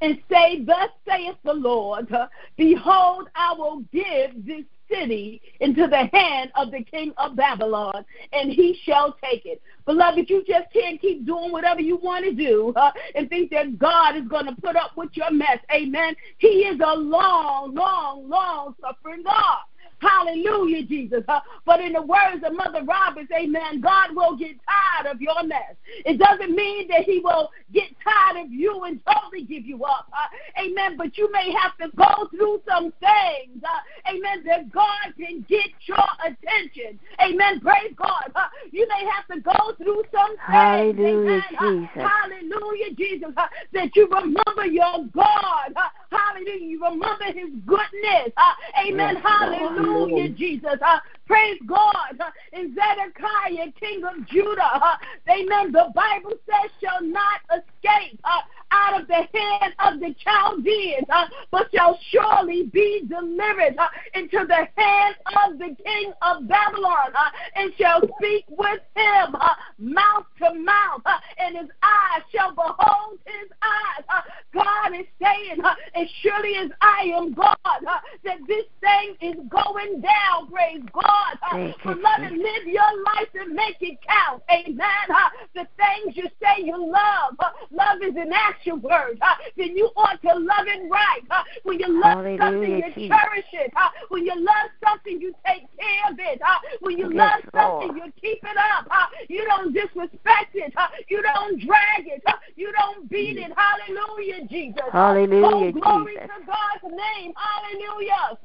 And say, Thus saith the Lord, Behold, I will give this city into the hand of the king of Babylon, and he shall take it. Beloved, you just can't keep doing whatever you want to do and think that God is going to put up with your mess. Amen. He is a long, long, long suffering God. Hallelujah, Jesus. But in the words of Mother Roberts, amen, God will get tired of your mess. It doesn't mean that He will get tired of you and totally give you up. Uh, amen. But you may have to go through some things. Uh, amen. That God can get your attention. Amen. Praise God. Uh, you may have to go through some things. Hallelujah, amen. Jesus. hallelujah, Jesus. That you remember your God. Hallelujah. You remember His goodness. amen. Yes, hallelujah. Hallelujah, Jesus. Praise God. In Zedekiah, king of Judah, uh, amen. The Bible says, shall not escape uh, out of the hand of the Chaldeans, uh, but shall surely be delivered uh, into the hand of the king of Babylon, uh, and shall speak with him mouth to mouth, and his eyes shall behold his eyes. God is saying, as surely as I am God, that this thing is going down. Praise God. Beloved, live your life and make it count. Amen. The things you say you love, love is an action word. Then you ought to love it right. When you love Hallelujah, something, you Jesus. cherish it. When you love something, you take care of it. When you yes, love something, Lord. you keep it up. You don't disrespect it. You don't drag it. You don't beat it. Hallelujah, Jesus. Hallelujah, oh, glory Jesus. to God's name. Hallelujah.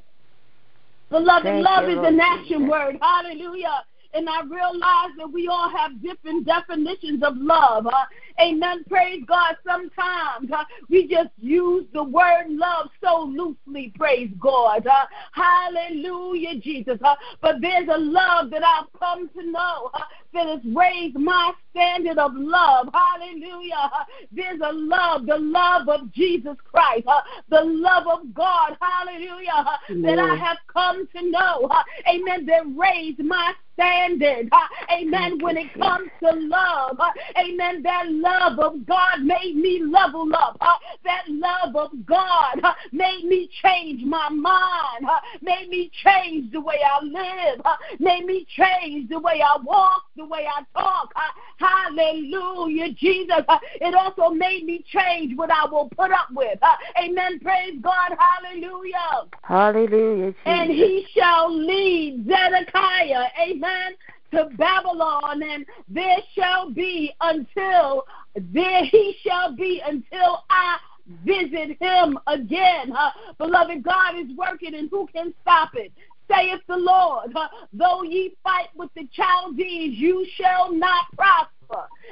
Beloved, Thank love you, is an action word. Hallelujah. And I realize that we all have different definitions of love. Uh, amen. Praise God. Sometimes uh, we just use the word love so loosely. Praise God. Uh, hallelujah, Jesus. Uh, but there's a love that I've come to know that has raised my standard of love. Hallelujah. There's a love, the love of Jesus Christ, the love of God. Hallelujah. That I have come to know. Amen. That raised my standard. Amen. When it comes to love. Amen. That love of God made me level up. Uh, that love of God uh, made me change my mind. Uh, made me change the way I live. Made me change the way I walk, the way I talk. Hallelujah, Jesus. It also made me change what I will put up with. Amen. Praise God. Hallelujah. Hallelujah. Jesus. And he shall lead Zedekiah. Amen to Babylon, and there shall be until there he shall be until I visit him again. Uh, beloved, God is working, and who can stop it? Saith the Lord, uh, though ye fight with the Chaldees, you shall not prosper.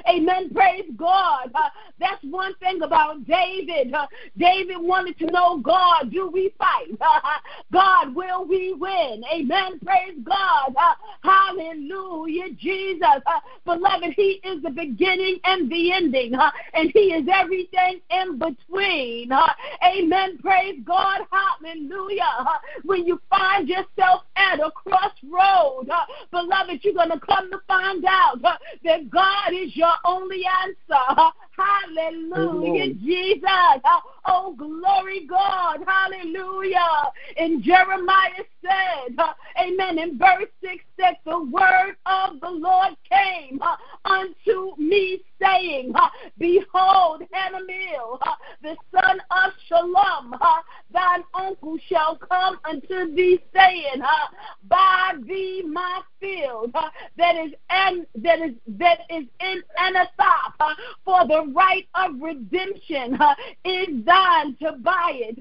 Amen. Praise God. Uh, that's one thing about David. Uh, David wanted to know God, do we fight? Uh, God, will we win? Amen. Praise God. Uh, hallelujah, Jesus. Uh, beloved, He is the beginning and the ending, uh, and He is everything in between. amen. Praise God. Hallelujah. when you find yourself at a crossroad, beloved, you're going to come to find out that God is your only answer. Hallelujah. Jesus. Uh, oh, glory, God. Hallelujah. And Jeremiah said, uh, Amen. In verse 6 that the word of the Lord came uh, unto me, saying, Behold, Hanamel, the son of Shallum, thine uncle shall come unto thee, saying, Buy thee my field that is and that is that is in Anathoth, for the right of redemption is thine to buy it.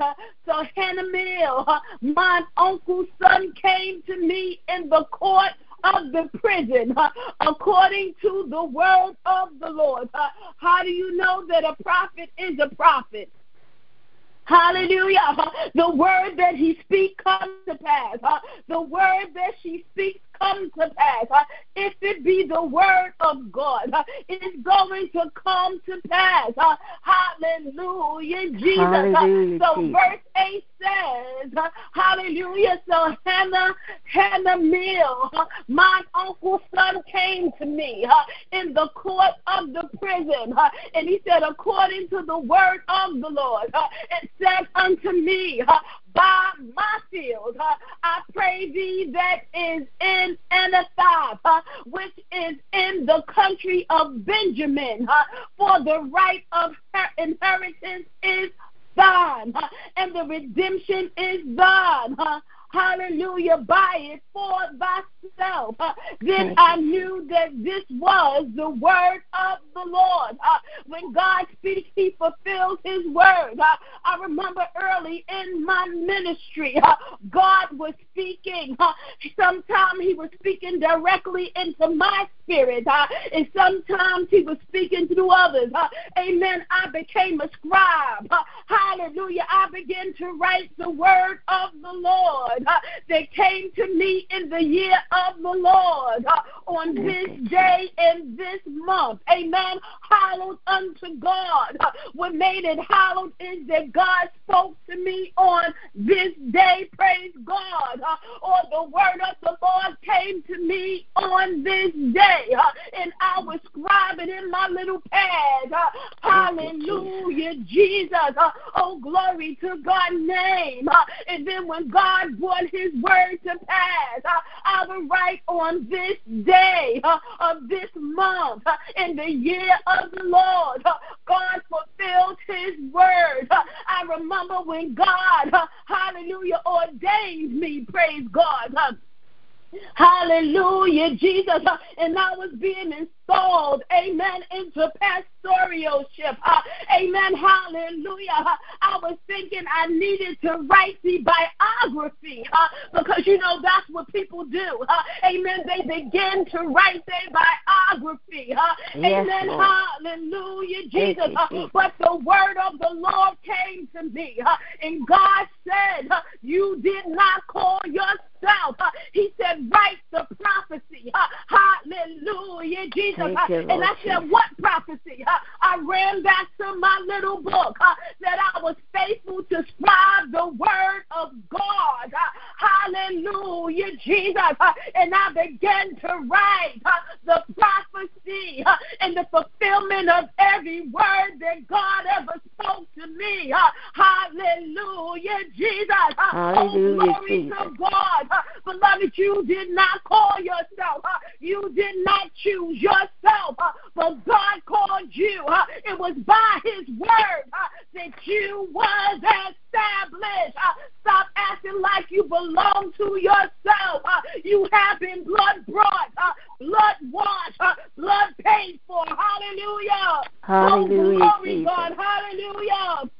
So hannah Hanamel, my uncle's son, came to me in the court of the prison uh, according to the word of the Lord. Uh, how do you know that a prophet is a prophet? Hallelujah. The word that he speaks comes to pass. The word that she speaks comes to pass. Uh, if it be the word of God, uh, it is going to come to pass. Uh, hallelujah, Jesus. Hallelujah, so Jesus. verse 8 says, Hallelujah. So Hannah, Hanamel, my uncle's son came to me in the court of the prison. And he said, according to the word of the Lord, and said unto me, by my field. Uh, I pray thee that is in Anathoth, uh, which is in the country of Benjamin, uh, for the right of her inheritance is thine, and the redemption is thine hallelujah, buy it for thyself. Uh, then I knew that this was the word of the Lord. Uh, when God speaks, he fulfills his word. Uh, I remember early in my ministry, uh, God was speaking. Sometimes he was speaking directly into my spirit, uh, and sometimes he was speaking through others. amen. I became a scribe. hallelujah. I began to write the word of the Lord. Lord, uh, that came to me in the year of the Lord uh, on this day and this month. Amen. Hallowed unto God. Uh, what made it hallowed is that God spoke to me on this day. Praise God. Uh, or the word of the Lord came to me on this day. day, and I was scribing in my little pad. Hallelujah, Jesus. Oh, glory to God's name. And then when God brought his word to pass, uh, I would write on this day uh, of this month uh, in the year of the Lord, God fulfilled his word. I remember when God, hallelujah, ordained me, praise God. Hallelujah, Jesus. And I was being installed, amen, into pastoralship. Uh, amen, hallelujah. Uh, I was thinking I needed to write the biography uh, because, you know, that's what people do. Uh, amen, they begin to write their biography. Uh, amen, hallelujah, Jesus. Uh, but the word of the Lord came to me, uh, and God said, You did not call yourself. Uh, he said, Write the prophecy. Uh, hallelujah, Jesus. Uh, you, and I said, What prophecy? Uh, I ran back to my little book uh, that I was faithful to scribe the word of God. Uh, hallelujah, Jesus. And I began to write the prophecy and the fulfillment of every word that God ever spoke to me. Hallelujah, Jesus. Oh, hallelujah, oh, glory Jesus. to God. Beloved, you did not call yourself. You did not choose yourself but God called you. It was by His word that you was established. Stop acting like you belong to yourself. You have been blood brought, blood washed, blood paid for. Hallelujah. Oh, Hallelujah. Oh, glory, God. Hallelujah.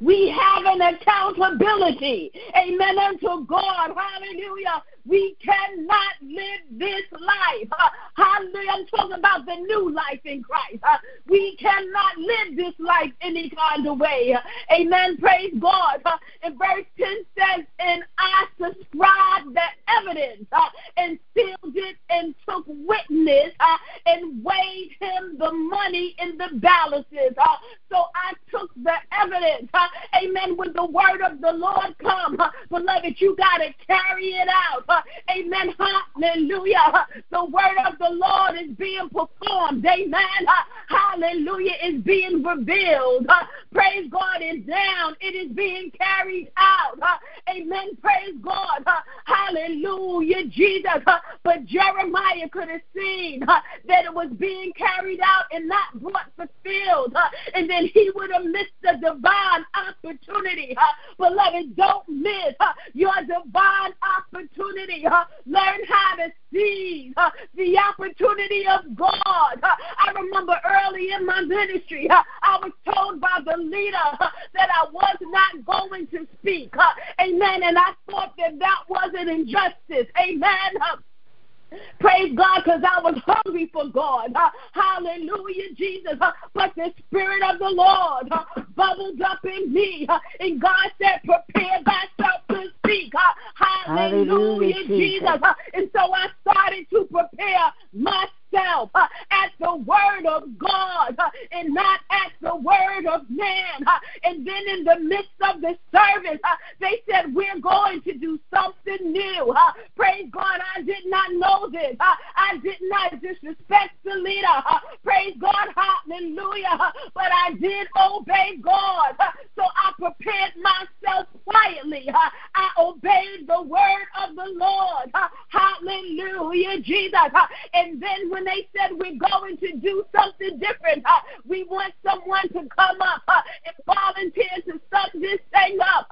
We have an accountability. Amen unto God. Hallelujah. We cannot live this life. Hallelujah. I'm talking about the new life in Christ. We cannot live this life any kind of way. Amen. Praise God. And verse 10 says, And I subscribed the evidence uh, and sealed it and took witness uh, and weighed him the money in the balances. Uh, so I took the evidence. Amen. When the word of the Lord come, uh, beloved, you got to carry it out. Amen. Hallelujah. The word of the Lord is being performed. Amen. Hallelujah. Is being revealed. Praise God is down. It is being carried out. Amen. Praise God. Hallelujah. Jesus. But Jeremiah could have seen that it was being carried out and not brought fulfilled. And then he would have missed the divine opportunity. Beloved, don't miss your divine opportunity opportunity. Uh, learn how to seize uh, the opportunity of God. Uh, I remember early in my ministry, I was told by the leader that I was not going to speak. Amen. And I thought that that was an injustice. Amen. Praise God, because I was hungry for God. Uh, hallelujah, Jesus. Uh, but the Spirit of the Lord uh, bubbled up in me. and God said, Prepare thyself to speak. hallelujah, hallelujah, Jesus. Jesus. and so I started to prepare myself myself uh, at the word of God uh, and not at the word of man. Uh, and then in the midst of the service, uh, they said, We're going to do something new. Uh, praise God, I did not know this. Uh, I did not disrespect the leader. praise God, hallelujah. but I did obey God. so I prepared myself quietly. Obeyed the word of the Lord. hallelujah, Jesus. and then when they said we're going to do something different. We want someone to come up and volunteer to sum this thing up.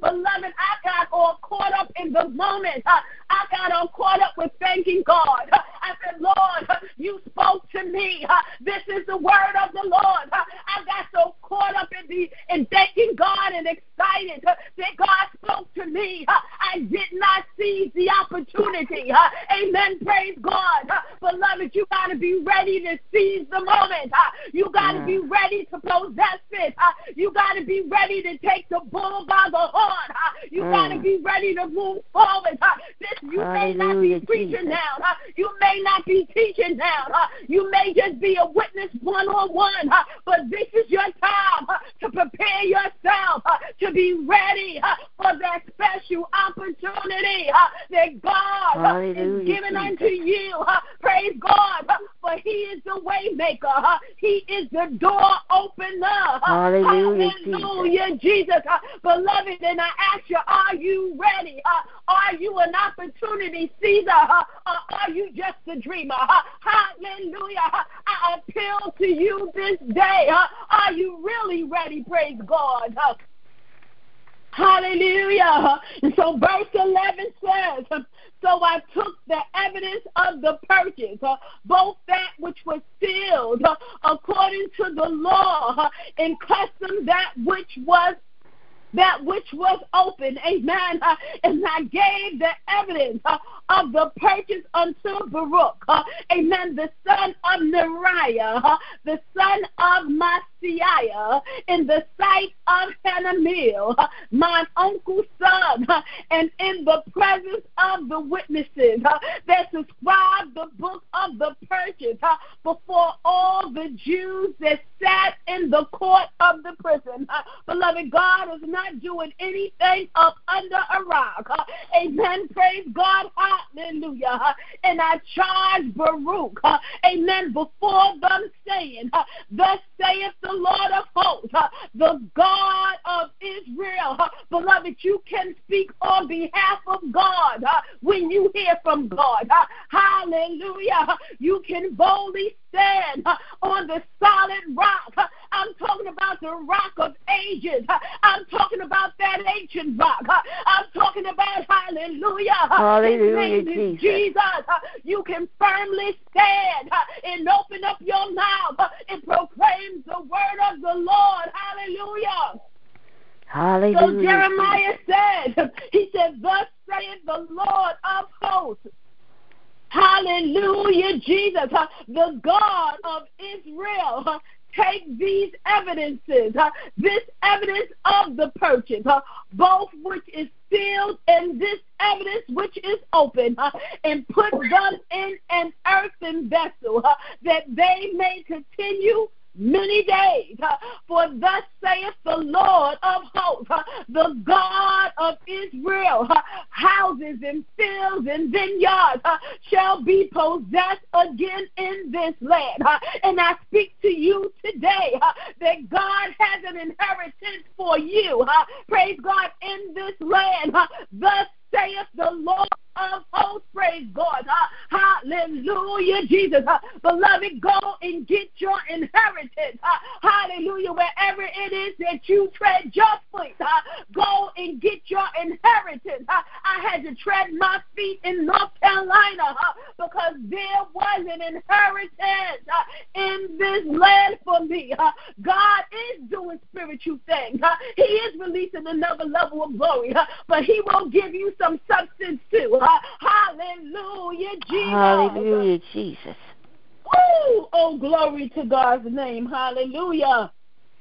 Beloved, I got all caught up in the moment. I got all caught up with thanking God. I said, Lord, you spoke to me. This is the word of the Lord. I got so caught up in the in thanking God and excited that God spoke to me. Uh, I did not seize the opportunity. Uh, amen. Praise God. Uh, beloved, you got to be ready to seize the moment. Uh, you got to yeah. be ready to possess it. Uh, you got to be ready to take the bull by the horn. Uh, you mm. got to be ready to move forward. This, you Hallelujah, may not be preaching now. You may not be teaching now. You may just be a witness one on one. But this is your time to prepare yourself to be ready for that special opportunity that God Hallelujah, is giving unto you. Praise praise God, for He is the way maker. He is the door opener. Hallelujah, Hallelujah Jesus. Jesus. Beloved, and I ask you, are you ready? Are you an opportunity? Or are you just a dreamer? Hallelujah. I appeal to you this day. Are you really ready? Praise God. Hallelujah. And so verse 11 says, So I took the evidence of the purchase, both that which was sealed according to the law, and custom that which was that which was open. Amen. And I gave the evidence of the purchase unto Baruch. Uh, amen. The son of Neriah, the son of Maaseiah, in the sight of Hanamel, my uncle's son, and in the presence of the witnesses that subscribed the book of the purchase before all the Jews that sat in the court of the prison. Beloved, God is not doing anything up under a rock. Amen. Praise God. And I charge Baruch. Uh, amen. Before them saying, uh, Thus saith the Lord of hosts, the God of Israel. Beloved, you can speak on behalf of God when you hear from God. Hallelujah. You can boldly stand on the solid rock. I'm talking about the rock of ages. I'm talking about that ancient rock. I'm talking about hallelujah. Hallelujah, Jesus. Jesus. You can firmly stand and open up your mouth and proclaim the word of the Lord. Hallelujah. Hallelujah. So Jeremiah said, He said, Thus saith the Lord of hosts. Hallelujah, Jesus, the God of Israel. Take these evidences, this evidence of the purchase, both which is sealed and this evidence which is open, and put them in an earthen vessel, that they may continue many days. Uh, for thus saith the Lord of hosts, uh, the God of Israel, uh, houses and fields and vineyards shall be possessed again in this land. And I speak to you today that God has an inheritance for you. Praise God in this land. Thus saith the Lord of hosts. Praise God. Uh, hallelujah, Jesus. Uh, beloved, go and get your inheritance. Uh, hallelujah. Wherever it is that you tread your feet, go and get your inheritance. I had to tread my feet in North Carolina because there was an inheritance in this land for me. God is doing spiritual things. He is releasing another level of glory, but He will give you some substance too. Hallelujah, Jesus. Hallelujah, Jesus. Woo! Oh, glory to God's name. Hallelujah.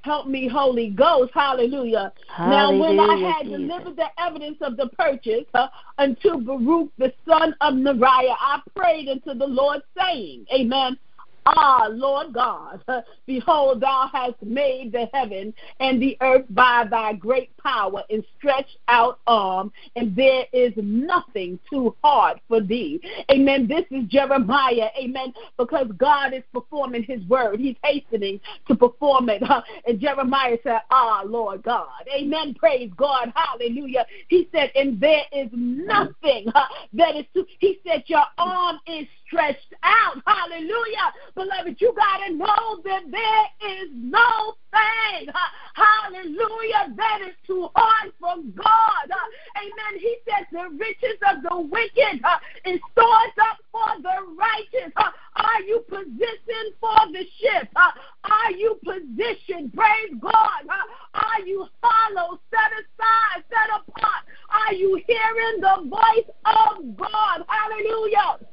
Help me, Holy Ghost. Hallelujah. Hallelujah now, when I had Jesus. delivered the evidence of the purchase uh, unto Baruch, the son of Neriah, I prayed unto the Lord, saying, Amen. Ah, Lord God, behold, thou hast made the heaven and the earth by thy great power and stretched out arm, and there is nothing too hard for thee. Amen. This is Jeremiah. Amen. Because God is performing his word, he's hastening to perform it. And Jeremiah said, Ah, Lord God. Amen. Praise God. Hallelujah. He said, And there is nothing that is too, he said, Your arm is stretched out. Hallelujah. Beloved, you got to know that there is no thing, hallelujah, that is too hard for God. Amen. He says the riches of the wicked is stored up for the righteous. Are you positioned for the shift? Are you positioned? Praise God. Are you follow, set aside, set apart? Are you hearing the voice of God? Hallelujah.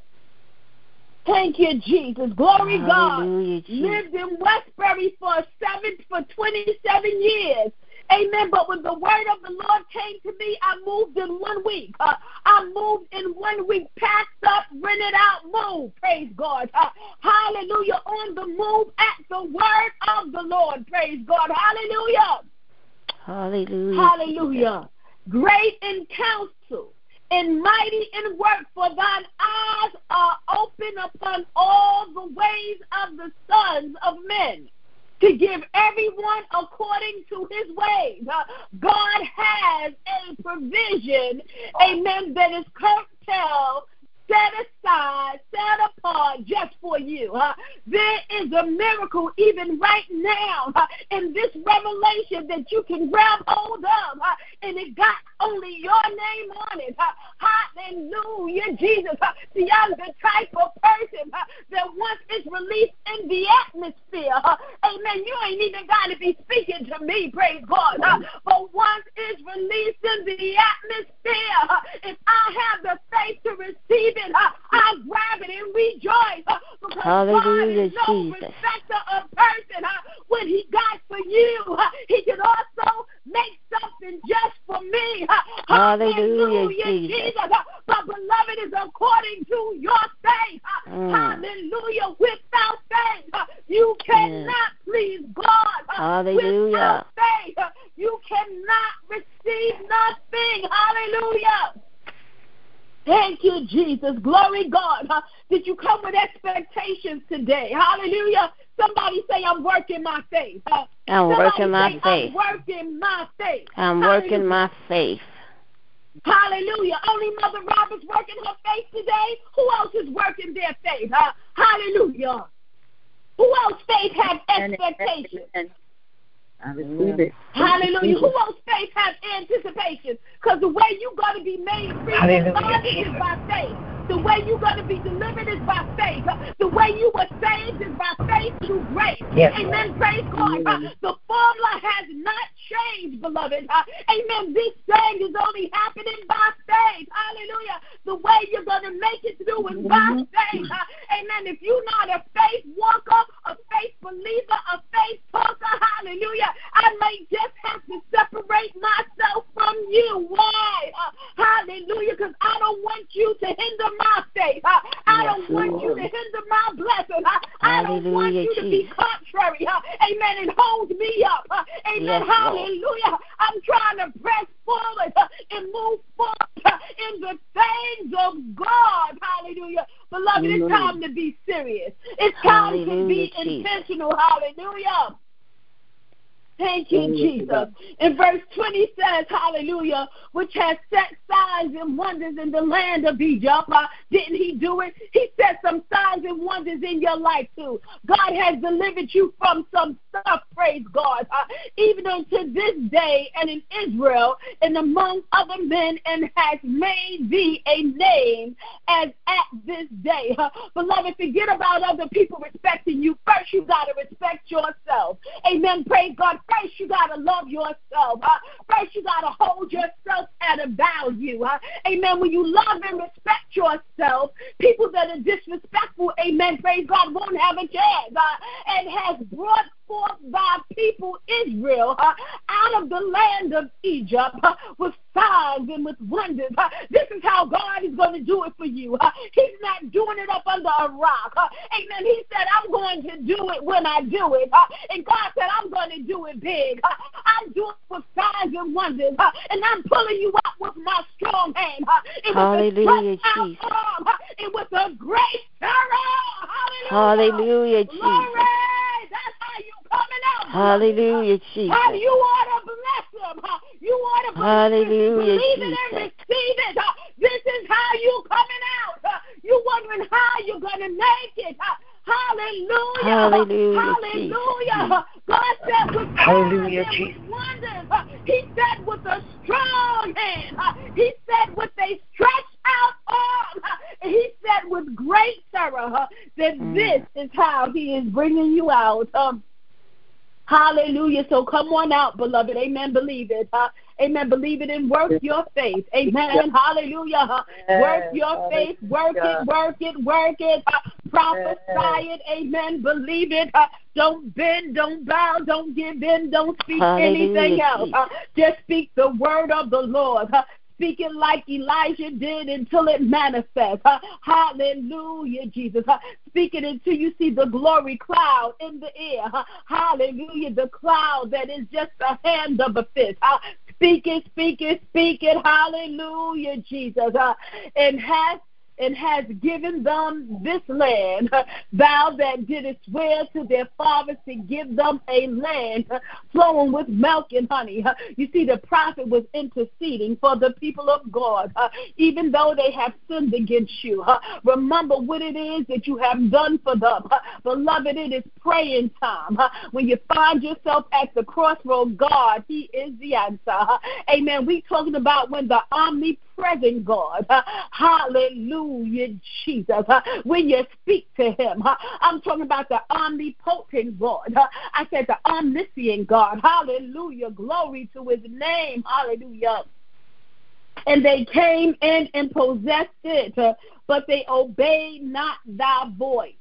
Thank you, Jesus. Glory Hallelujah, God. Jesus. Lived in Westbury for seven for twenty seven years. Amen. But when the word of the Lord came to me, I moved in one week. Uh, I moved in one week, packed up, rented out, moved. Praise God. Uh, hallelujah. On the move at the word of the Lord. Praise God. Hallelujah. Hallelujah. Hallelujah. Great in counsel and mighty in work, for thine eyes are open upon all the ways of the sons of men to give everyone according to his ways. Uh, God has a provision, amen, that is curtailed set aside, set apart just for you. There is a miracle even right now in this revelation that you can grab hold of, and it got only your name on it. hallelujah, Jesus. see, I'm the type of person that once it's released in the atmosphere, amen, you ain't even got to be speaking to me, praise God. but once it's released in the atmosphere, if I have the faith to receive it, I grab it and rejoice. Uh, because Hallelujah, God is no Jesus. respecter of person. Uh, what he got for you, uh, he can also make something just for me. Hallelujah, Jesus. But beloved is according to your faith. Mm. Hallelujah. Without faith, you cannot please God. Hallelujah. Without faith, you cannot receive nothing. Hallelujah. Thank you, Jesus. Glory God. Huh? Did you come with expectations today? Hallelujah. Somebody say, I'm working my faith. Huh? I'm Somebody working my say, faith. I'm working my faith. I'm Hallelujah. working my faith. Hallelujah. Only Mother Roberts working her faith today. Who else is working their faith? Huh? Hallelujah. Who else faith has expectations? I receive it. Hallelujah. Who else faith has anticipation? Because the way you're going to be made free is by faith. The way you're going to be delivered is by faith. The way you were saved is by faith through grace. Yes, Amen. Praise God. Amen. The formula has not changed, beloved. Amen. This thing is only happening by faith. Hallelujah. The way you're going to make it through is by Mhm. faith. Amen. If you're not a faith walker, a faith believer, a faith talker, hallelujah, I may just have to separate myself from you. Why? Hallelujah. Because I don't want you to hinder my faith. I Yes, don't want you Lord. to hinder my blessing. Uh, I don't want Hallelujah, you to be contrary. Amen. And hold me up. Amen. Yes, Lord. hallelujah. I'm trying to press forward and move forward in the things of God. Hallelujah. Beloved, it's time to be serious. It's time to be Hallelujah, Jesus. intentional. Hallelujah. Thank you, Jesus. In verse 20 says, Hallelujah, which has set signs and wonders in the land of Egypt. Uh, didn't he do it? He set some signs and wonders in your life too. God has delivered you from some stuff, praise God. Uh, even unto this day and in Israel and among other men and has made thee a name as at this day. Uh, beloved, forget about other people respecting you. First, you got to respect yourself. Amen. Praise God. First, you got to love yourself. Uh, first, you got to hold yourself at a value. Uh, amen. When you love and respect yourself, people that are disrespectful, amen, praise God, won't have a chance. Uh, and has brought forth thy people Israel uh, out of the land of Egypt uh, with signs and with wonders. Uh, this is how God is going to do it for you. He's not doing it up under a rock. Amen. He said, I'm going to do it when I do it. And God said, I'm going to do it big. I'm doing it with signs and wonders. And I'm pulling you out with my strong hand. And with Hallelujah, a stretched out Jesus. arm. And with a great terror. Hallelujah. Hallelujah, Jesus. Glory. That's how you coming out. Hallelujah, How Jesus. you ought to bless them. huh? You ought to Hallelujah, believe it and receive it. huh? This is how you coming out. huh? You wondering how you're going to make it. huh? Hallelujah. Hallelujah, Hallelujah. God said with Hallelujah, Jesus. wonders. He said with a strong hand. He said with a stretched out arm. he said with great terror that Mm. this is how he is bringing you out. Um, Hallelujah. So come on out, beloved. Amen. Believe it. Huh? Amen. Believe it and work your faith. Amen. Hallelujah. Huh? Work your faith. Work it, work it, work it. Huh? Prophesy it. Amen. Believe it. Don't bend, don't bow, don't give in, don't speak Hallelujah, anything else. Just speak the word of the Lord. Speak it like Elijah did until it manifests. Hallelujah, Jesus. Speak it until you see the glory cloud in the air. Hallelujah, the cloud that is just the hand of a fist. Speak it, speak it, speak it. Hallelujah, Jesus. And has and has given them this land. Thou that didst swear to their fathers to give them a land flowing with milk and honey. You see, the prophet was interceding for the people of God, even though they have sinned against you. Remember what it is that you have done for them. Beloved, it is praying time. When you find yourself at the crossroad, God, He is the answer. Amen. We talking about when the omnipresent God, hallelujah Hallelujah, Jesus. When you speak to him, I'm talking about the omnipotent God. I said the omniscient God. Hallelujah. Glory to his name. Hallelujah. And they came in and possessed it, but they obeyed not thy voice.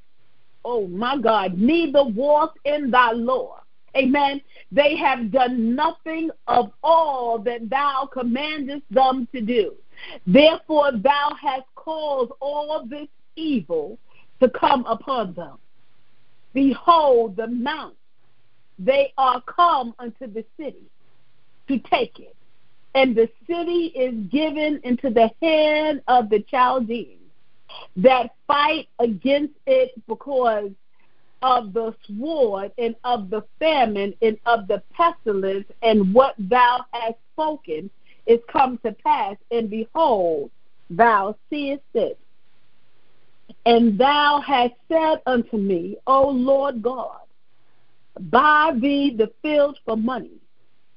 Oh my God, neither walked in thy law. Amen. They have done nothing of all that thou commandest them to do. Therefore, thou hast caused all this evil to come upon them. Behold, the mount, they are come unto the city to take it. And the city is given into the hand of the Chaldeans that fight against it because of the sword and of the famine and of the pestilence and what thou hast spoken is come to pass, and behold, thou seest it. And thou hast said unto me, O Lord God, buy thee the fields for money,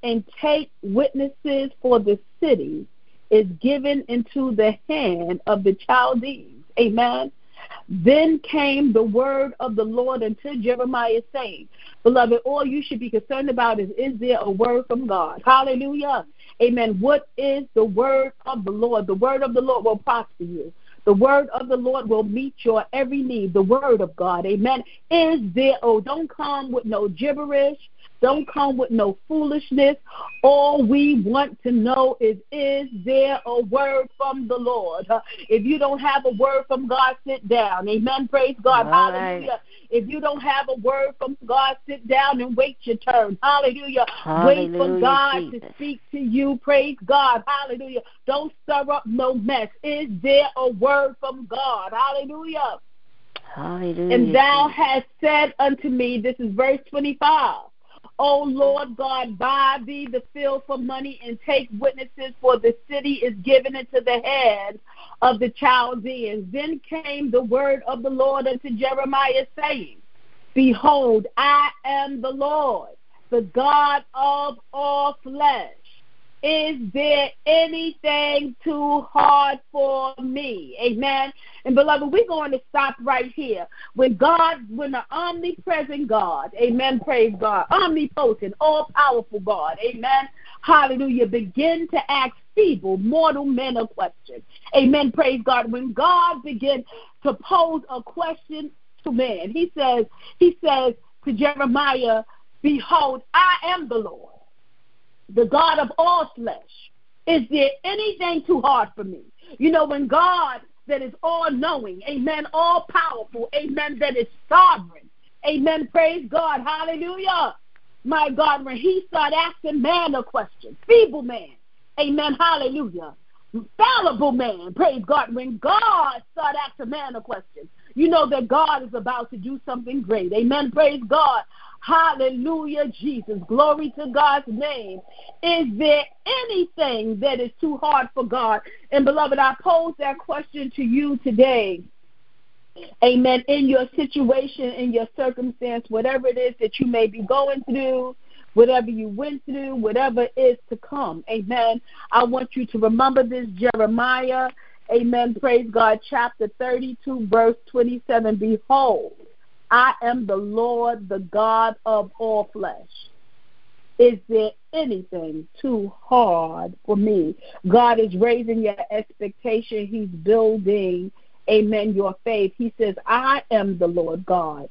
and take witnesses for the city is given into the hand of the Chaldees. Amen. Then came the word of the Lord unto Jeremiah, saying, Beloved, all you should be concerned about is, is there a word from God? Hallelujah. Amen. What is the word of the Lord? The word of the Lord will prosper you. The word of the Lord will meet your every need. The word of God. Amen. Is there, oh, don't come with no gibberish. Don't come with no foolishness. All we want to know is is there a word from the Lord? If you don't have a word from God, sit down. Amen. Praise God. All Hallelujah. Right. If you don't have a word from God, sit down and wait your turn. Hallelujah. Hallelujah wait for God Jesus. to speak to you. Praise God. Hallelujah. Don't stir up no mess. Is there a word from God? Hallelujah. Hallelujah. And thou hast said unto me, this is verse 25. O Lord God, buy thee the field for money and take witnesses, for the city is given into the hand of the Chaldeans. Then came the word of the Lord unto Jeremiah, saying, Behold, I am the Lord, the God of all flesh. Is there anything too hard for me? Amen. And beloved, we're going to stop right here. When God, when the omnipresent God, amen, praise God, omnipotent, all powerful God, amen, hallelujah, begin to ask feeble, mortal men a question. Amen, praise God. When God begins to pose a question to man, he says, he says to Jeremiah, Behold, I am the Lord the God of all flesh. Is there anything too hard for me? You know, when God that is all knowing, amen, all powerful, amen, that is sovereign, amen, praise God, hallelujah. My God, when he started asking man a question, feeble man, amen, hallelujah, fallible man, praise God, when God started asking man a question, you know that God is about to do something great, amen, praise God, Hallelujah, Jesus. Glory to God's name. Is there anything that is too hard for God? And beloved, I pose that question to you today. Amen. In your situation, in your circumstance, whatever it is that you may be going through, whatever you went through, whatever is to come. Amen. I want you to remember this Jeremiah. Amen. Praise God. Chapter 32, verse 27. Behold, I am the Lord, the God of all flesh. Is there anything too hard for me? God is raising your expectation. He's building, amen, your faith. He says, I am the Lord God.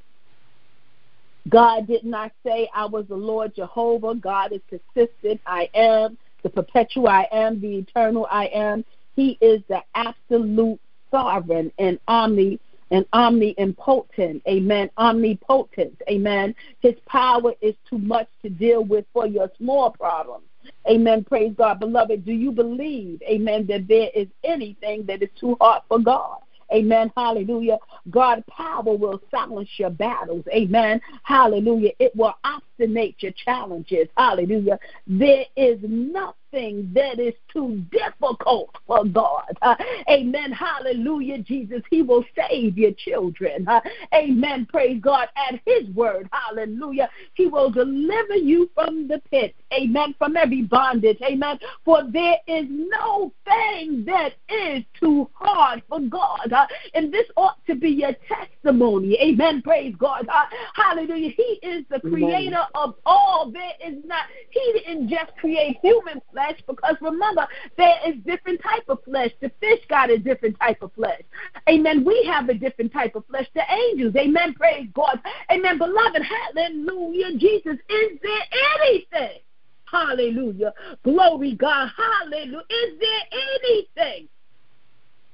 God did not say I was the Lord Jehovah. God is persistent. I am the perpetual I am, the eternal I am. He is the absolute sovereign and omni and omnipotent, amen, omnipotent, amen. His power is too much to deal with for your small problems. Amen. Praise God. Beloved, do you believe, amen, that there is anything that is too hard for God? Amen. Hallelujah. God power will silence your battles. Amen. Hallelujah. It will obstinate your challenges. Hallelujah. There is nothing that is too difficult for God. Uh, amen. Hallelujah, Jesus. He will save your children. Uh, amen. Praise God. At His word. Hallelujah. He will deliver you from the pit. Amen. From every bondage. Amen. For there is no thing that is too hard for God. Uh, and this ought to be your testimony. Amen. Praise God. Uh, hallelujah. He is the creator. Of all. There is not, He didn't just create human flesh because remember, there is different type of flesh. The fish got a different type of flesh. Amen. We have a different type of flesh. The angels. Amen. Praise God. Amen. Beloved, hallelujah. Jesus, is there anything? Hallelujah. Glory God. Hallelujah. Is there anything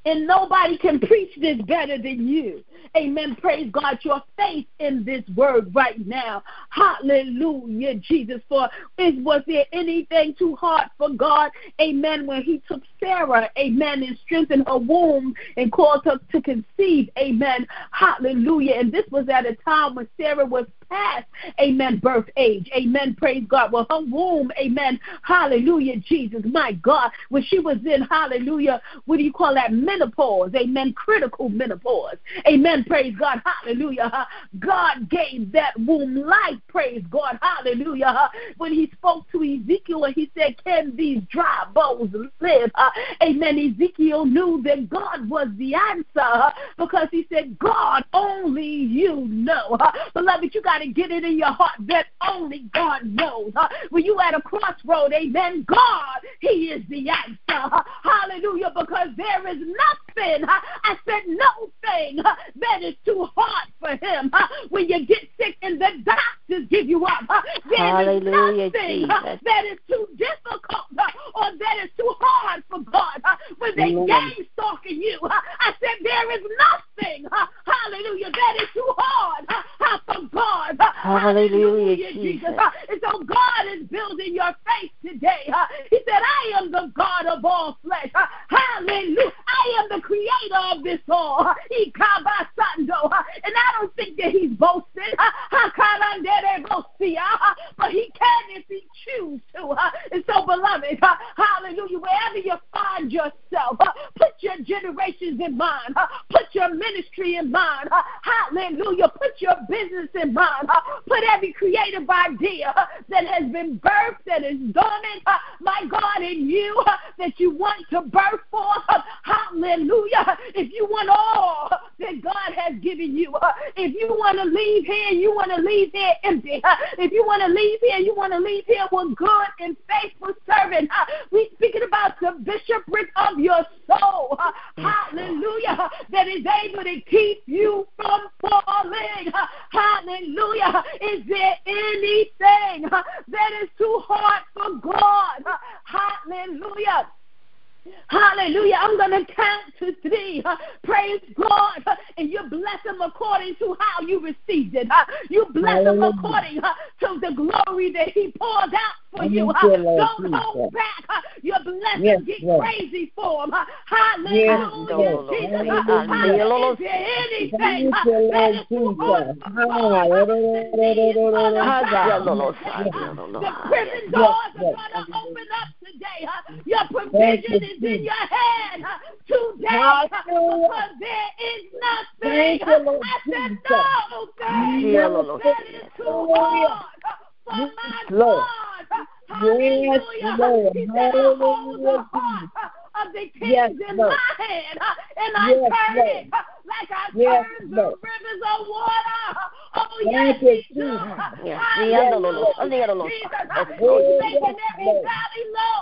and nobody can preach this better than you. Amen. Praise God. Your faith in this word right now. Hallelujah, Jesus. For is was there anything too hard for God? Amen. When He took Sarah, Amen, and strengthened her womb and caused her to conceive. Amen. Hallelujah. And this was at a time when Sarah was past, amen, birth age. Amen. Praise God. Well, her womb, amen. Hallelujah, Jesus. My God. When she was in, hallelujah, what do you call that? Menopause. Amen. Critical menopause. Amen. Praise God. Hallelujah. God gave that womb life. Praise God. Hallelujah. When he spoke to Ezekiel and he said, Can these dry bones live? Amen. Ezekiel knew that God was the answer because he said, God, only you know. Beloved, you got to get it in your heart that only God knows. Uh, when you at a crossroad, amen, God, He is the answer. Uh, hallelujah, because there is nothing, uh, I said no thing uh, that is too hard for Him. When you get sick and the doctors give you up, there hallelujah, is nothing that is too difficult or that is too hard for God. when they game stalking you, I said there is nothing, hallelujah, that is too hard for God. Hallelujah, Jesus. Jesus. And so God is building your faith today. He said, I am the God of all flesh. Hallelujah. I am the creator of this all. And I don't think that he's boasting. But he can if he chooses to. And so, beloved, hallelujah, wherever you find yourself, put your generations in mind. Put your ministry in mind. Uh, hallelujah. Put your business in mind. Uh, put every creative idea uh, that has been birthed, that is dormant, my God, in you, that you want to birth forth. Hallelujah. If you want all that God has given you, if you want to leave here, you want to leave here empty. If you want to leave here, you want to leave here with good and faithful servant. We're speaking about the bishopric of your. That is able to keep you from falling. Hallelujah. Is there anything that is too hard for God? Hallelujah. Hallelujah. I'm going to count to three. Praise God. And you bless him according to how you received it. You bless him according to the glory that he poured out for you. Don't hold back. Your blessing yes, get yes. crazy for him. Hallelujah. Yes, Jesus. Hallelujah. Is there anything that is too hard The prison doors are going to open up today. Your provision is in your hand today because there is nothing. I said no thing that is too hard for my God. Hallelujah. He said, I hold the heart of the kings yes, in Lord. my hand, uh, and I yes, turn Lord. it uh, like I yes, turn the rivers of water. Oh, yes, Thank he does. Yes, Hallelujah. Jesus. He's making every valley low,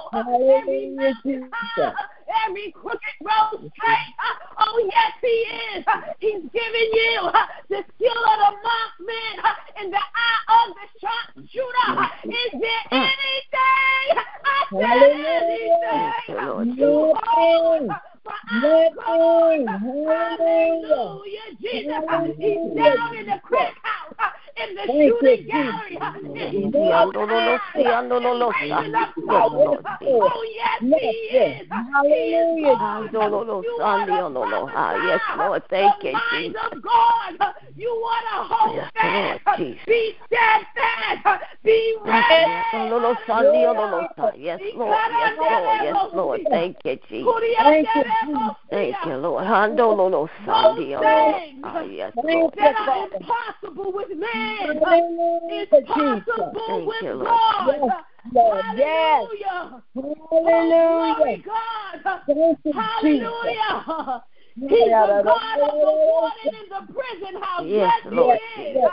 every mountain high every crooked road straight. Uh, oh, yes, He is. Uh, he's giving you uh, the skill of the marksman and the eye of the sharpshooter. Is there anything? I said anything. Hard Hallelujah, Jesus. He's down in the crack house, in the the shooting gallery. Up souls. Oh, yes, he is. Hallelujah. Yes, Lord. Thank you, Jesus. God. You want to hold fast. Be steadfast. Be ready. Yes, Lord. Yes, Lord. Yes, Lord. Thank you, Jesus. Thank you. Thank you, Lord. Handololo Sandio. Yes, Lord. that are impossible with man. Hallelujah, It's possible Thank with you, God. Yes, Lord. Yes. Hallelujah. Oh, Hallelujah. glory God. Thank you, Jesus. Hallelujah. He's the God of the warden in the prison house. Yes, Yes, Lord he is. Jesus.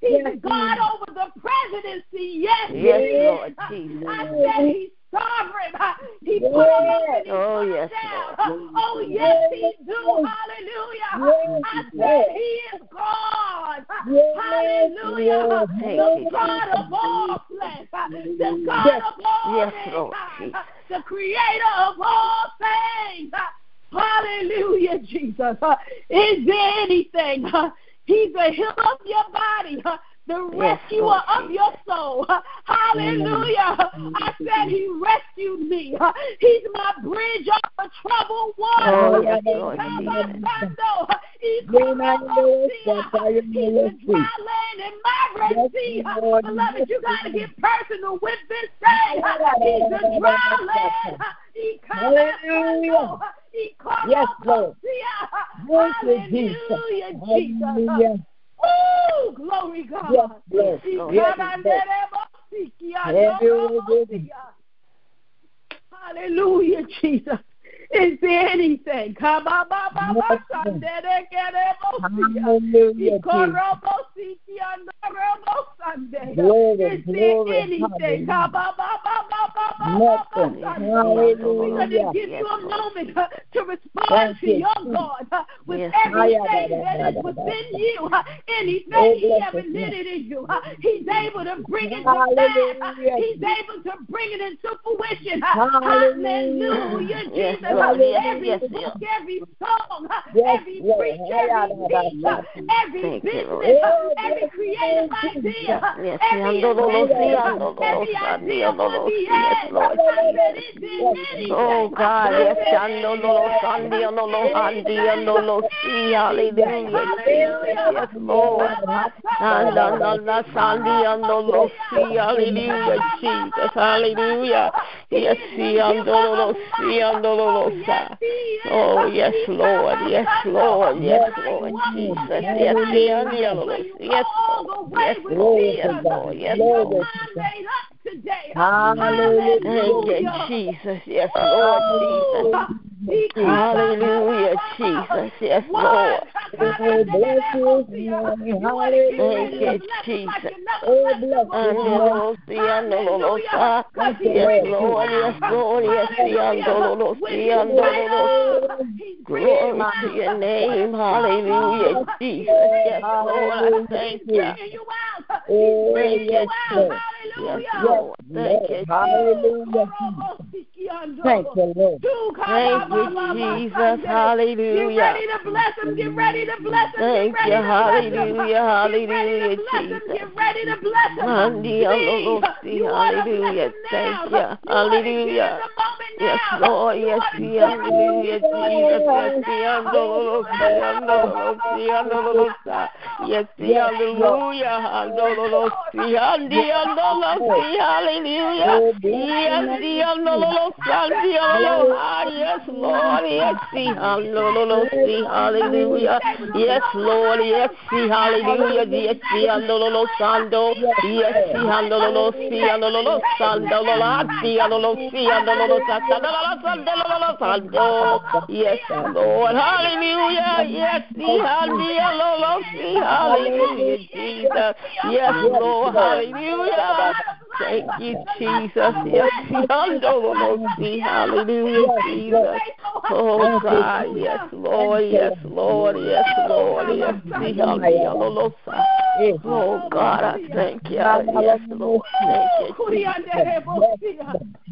He's Yes, God over the presidency. Yes, Yes, he is. Lord Jesus. I said he's sovereign. He put him up and he Oh, yes, down. Oh, yes, he do. Hallelujah. I said he is God. Hallelujah. The God of all flesh. The God of all Yes, mankind. The creator of all things. Hallelujah, Jesus. Is there anything? He's the healer of your body the rescuer Lord of your soul. Hallelujah. I said he rescued me. He's my bridge over troubled water. Oh, yes, Lord my Jesus. sando. He's my in the Lord, Messiah. but I am He's the the dry land and my Red Sea. Beloved, you got to get personal with this thing. He's the dry land. He comes Hallelujah. He comes Yes, Lord. Thank Jesus. Hallelujah, Jesus. Hallelujah. Oh, glory God. Yes, Lord. He Lord. Yes, and let Have your way, baby. Hallelujah, Jesus. Is there anything? Come on. Glory, Is there anything? We're going to give you a moment to respond to your God with everything that is within you. Anything He bless ever His knitted in you, uh, He's able to bring it to pass. He's able to bring it into fruition. Hallelujah. Hallelujah, Jesus. Lord. Yes, Every yes, book, yes. every song, Yes, every Lord. preach, every teach, every Thank you, Lord. business, Oh, every creative idea, Yes, every lo si, invention, yando lo lo every idea lo the yes, end. Lord. I said, is there anything? Oh God, yes, said, yando lo lo sa, yando lo handi, yando lo si, hallelujah, yes, Lord. Anda na na sandi, yando lo si, hallelujah, Jesus, hallelujah. Yes, yando lo lo si, yando lo lo sa. Oh, yes, Lord, yes, Lord, yes, Lord, Jesus, yes, yando lo lo si, yes, Lord, yes, Lord, yes, Lord, yes, Lord. Today. Hallelujah. Thank you, Jesus. Yes, Lord Jesus. Hallelujah, Jesus. Yes, Lord. Oh, bless His name. Hallelujah. Thank you, Jesus. Oh, bless His name. Yes, Lord. Yes, Lord. Yes, andolosa. Glory to your name. Hallelujah, Jesus. Yes, Lord. I thank you. Oh, yes, Lord. Yes, Lord. Thank Lord. you. Hallelujah. Thank you, Lord. Thank you, Jesus. Get Hallelujah. ready to bless him. Get ready to bless him. Thank you. ready to bless him. Hallelujah. Get Hallelujah. Jesus. Get ready to bless him. Andi you want to bless Hallelujah. Thank you. You want to get in Hallelujah. Yes. Lord. Yes, want to see, get hallelujah, get you Jesus. Yes, need see, now. andolosi, andolosi. Yes, hallelujah, andolosi, andi, hallelujah. Bless Yes, see, andoloha. Yes, Lord. Yes, see, hallelujah. Yes, Lord. See, hallelujah. Yes, see. Yes, see, andolosi, andolosando, lolati, andolosi, andolosata, andolosando. Yes, Lord. Hallelujah. Yes, see, hallelujah. Hallelujah, Jesus. Yes, Lord. Hallelujah. Thank you, Jesus. Yes. Hallelujah, Jesus. Oh, God. Yes, Lord. Yes, Lord. Yes, Lord. Yes, see, hallelujah. Oh God, I thank you. Yes, Lord. Thank you.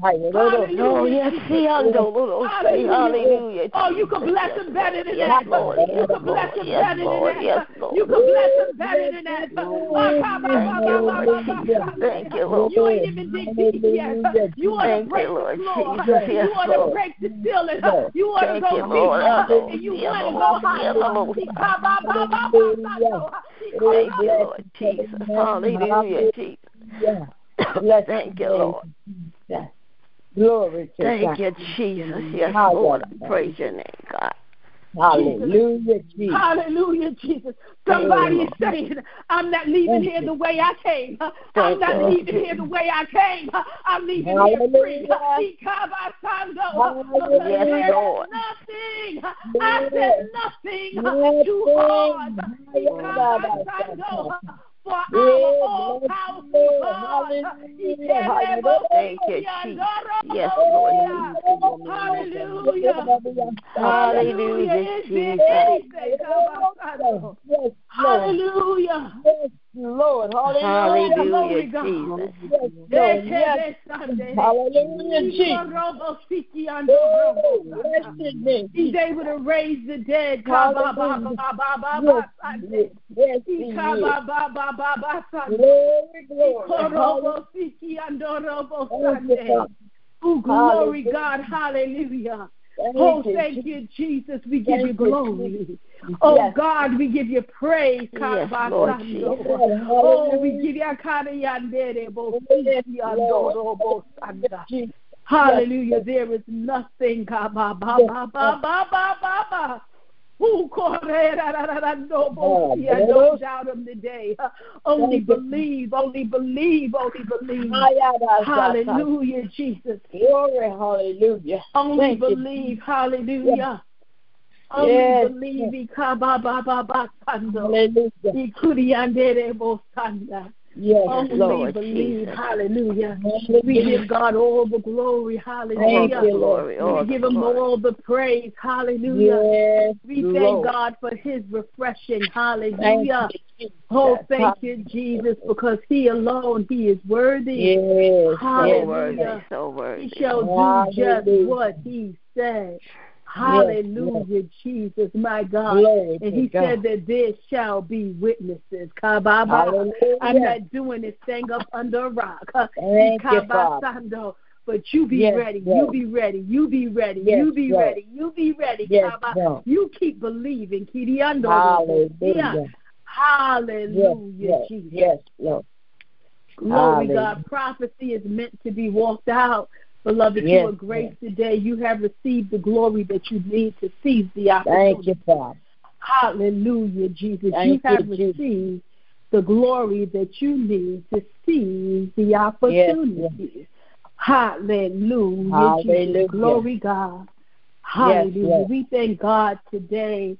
Oh yes, see, hallelujah. Oh, you can bless him better than that. Lord. You can bless Lord. him better than Lord. that. Yes, Lord. You can bless him better than that. Thank you, Lord. You ain't even dig deep yet. You want to break Lord the floor. You want to Lord. break the ceiling. You want to go Lord. deeper. And you want to Lord. go higher. Lord Jesus. Hallelujah, Jesus. Bless Thank you, Lord. Glory to Thank God. you, Jesus. Yes, Lord. I praise your name, God. Hallelujah, Jesus. Hallelujah, Jesus. Somebody is saying, I'm not leaving Thank here you. the way I came. I'm Thank not you, leaving here the way I came. I'm leaving here free. Hallelujah. Because Yes, there's Lord. nothing, I said nothing too hard. For our all powerful God. Thank you, Jesus. Yes, Lord. Hallelujah. Hallelujah, Jesus. Hallelujah. Lord. Hallelujah. Hallelujah, Glory Jesus. God. Yes, yes. Hallelujah, Jesus. He's able to raise the dead. Glory, glory. Glory, God. Hallelujah. Thank Oh, you, thank Jesus. you, Jesus. We give you you, glory. Oh, Yes. God, we give you praise. Yes, Lord. Oh, we give you Yes, siki Lord. andoro bo sanda. Jesus. Hallelujah. There is nothing. Who caught that no don't doubt today. Only believe, only believe, only believe. Hallelujah. Jesus. Glory, hallelujah. Only believe. Hallelujah. Only Yes. believe. Hallelujah. Ikuriandere bo sanda. Yes, Only Lord. believe. Jesus. Hallelujah. We give God all the glory. All Hallelujah. the you, Lord. glory, all We give him glory. all the praise. Hallelujah. Yes, We Lord. thank God for his refreshing. Hallelujah. Jesus. Oh, thank you, Jesus, because he alone, he is worthy. Yes, So Hallelujah. worthy, so He worthy. shall do just what he said. Hallelujah, Jesus, my God. Glory And he God. said that there shall be witnesses. Kababa. I'm not doing this thing up under a rock. Thank you, But you be Yes, ready. You be ready. You be ready. Yes, you be ready. You be ready. Yes. You keep believing. Hallelujah. Hallelujah, Yes, Jesus. yes, Lord. Glory, Hallelujah. God. Prophecy is meant to be walked out. Beloved, Yes, you are grace today. You have received the glory that you need to seize the opportunity. Thank you, Father. Hallelujah, Jesus. Thank you have you, Jesus. received the glory that you need to seize the opportunity. Hallelujah, Hallelujah. Jesus. Glory, God. Hallelujah. Lord. we thank God today.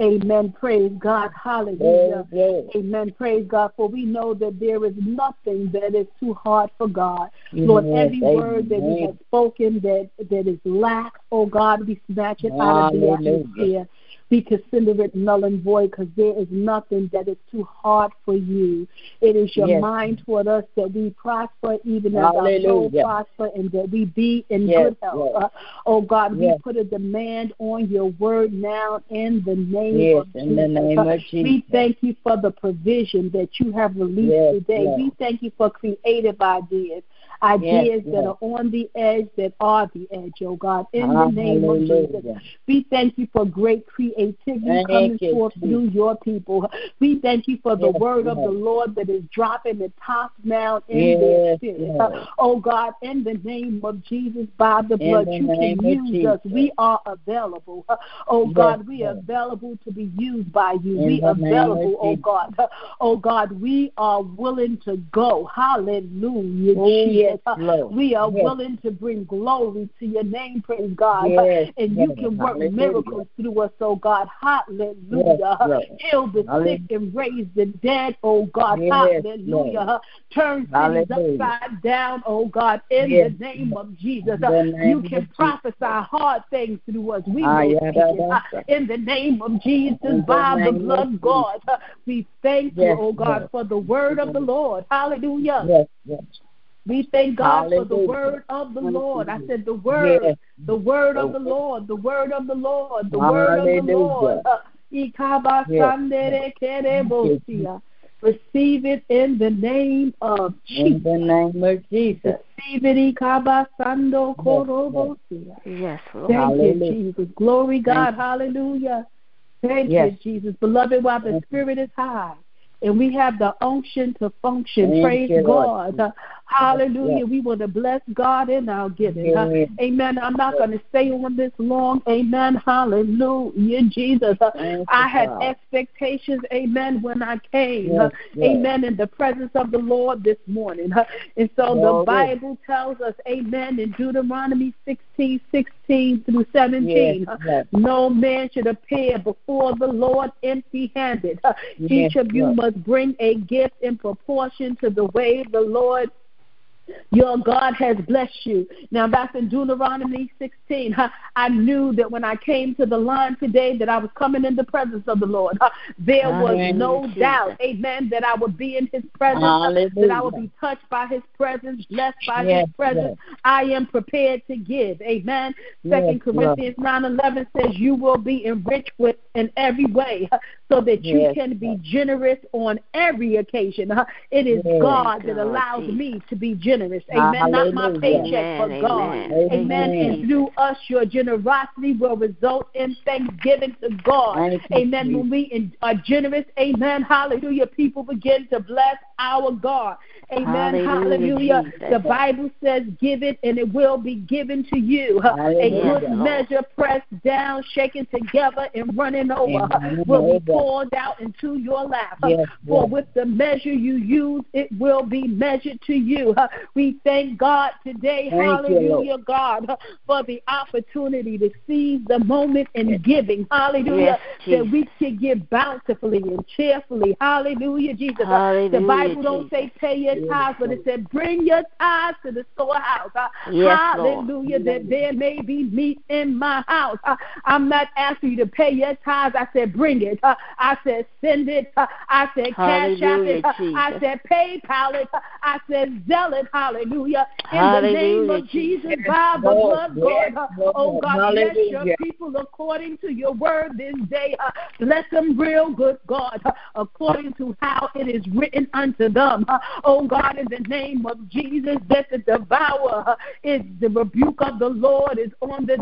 Amen. Praise God. Hallelujah. Glory. Amen. Praise God. For we know that there is nothing that is too hard for God. Lord, Yes, every word that we have spoken that that is lack, oh God, we snatch it out of the Hallelujah. atmosphere. We consider it null and void because there is nothing that is too hard for you. It is your Yes. mind toward us that we prosper, even as our soul Hallelujah. prosper, and that we be in Yes, good health. Lord. Uh, oh God, we put a demand on your word now in the name Yes, of in the Jesus. name of we thank you for the provision that you have released Yes, today. We thank you for creative ideas, ideas Yes, that are on the edge, that are the edge, oh God, in the name of Jesus. We thank you for great creativity Thank coming you, forth Jesus. through your people. We thank you for the Yes, word of the Lord. That is dropping the top down in their Yes, spirit. Oh God, in the name of Jesus, by the In blood, the you can use us. We are available. Oh Yes, God, we are available to be used by you. In we are available, oh God. Oh God, we are willing to go. Hallelujah, Oh, Jesus. Yes, Lord. We are Yes. willing to bring glory to your name, praise God. Yes, and you can work Hallelujah. miracles through us, oh God. Hallelujah. Heal the Hallelujah. sick and raise the dead, oh God. Hallelujah. Turn Hallelujah. upside down, oh God, in the name of Jesus. Name You can prophesy hard things through us. We Ah, will yeah, speak that- it. Uh, In the name of Jesus, In by the blood of God, we thank you, oh God, for the word of the Lord. Hallelujah. Yes, yes. We thank God for the word of the Lord. I said the word, Yes. the word of the Lord, the word of the Lord, the word of the Lord. Uh, Ikabasanderekerebosia. Receive it in the name of Jesus. In Jesus. the name of Jesus. Receive it. Ikabasando korobosia. Yes, Lord. Thank Hallelujah. you, Jesus. Glory, God. Thank. Hallelujah. Thank Yes. you, Jesus. Beloved, while the Thank. Spirit is high and we have the unction to function, Thank praise God. Lord. Hallelujah. Yes. We want to bless God in our giving. Uh, amen. I'm not going to stay on this long. Amen. Hallelujah, Jesus. Uh, I had God. expectations, amen, when I came. Yes, Uh. Amen. In the presence of the Lord this morning. And so the Bible tells us, amen, in Deuteronomy 16, 16 through 17. Yes, yes. No man should appear before the Lord empty handed. Each of you must bring a gift in proportion to the way the Lord your God has blessed you. Now back in Deuteronomy 16. I knew that when I came to the line today that I was coming in the presence of the Lord. There was no doubt, amen, that I would be in his presence, huh, that I would be touched by his presence, blessed by Yes, his presence. I am prepared to give. Amen. Second Yes, Corinthians 9 11 says, You will be enriched with in every way so that you Yes, can be generous on every occasion. Uh, it is Yes. God that allows me to be generous. Amen. Not my paycheck, Amen, but God. amen, Amen. And through us, your generosity will result in thanksgiving to God. Thank you, Amen. When we are generous, amen. Hallelujah. People begin to bless our God. Amen. Hallelujah, Hallelujah. The Bible says, Give it and it will be given to you. A good measure pressed down, shaken together, and running over Amen. will be poured out into your lap. Yes, For yes. with the measure you use, it will be measured to you. We thank God today, Thank you, hallelujah, God, for the opportunity to seize the moment in giving, hallelujah, Yes, that we can give bountifully and cheerfully, hallelujah, Jesus. the Hallelujah, Bible don't say pay your tithes, but it said bring your tithes to the storehouse. Uh, Yes, Lord. hallelujah, that there may be meat in my house. Uh, I'm not asking you to pay your tithes. I said bring it. Uh, I said send it. I said cash Hallelujah, it. I said PayPal it. I said Zelle it. Hallelujah. In the name of Jesus, Jesus. by the blood. Uh, Lord. oh, God, bless your people according to your word this day. Bless them real good, God, according to how it is written unto them. Uh, oh, God, in the name of Jesus, that the devourer is the rebuke of the Lord is on the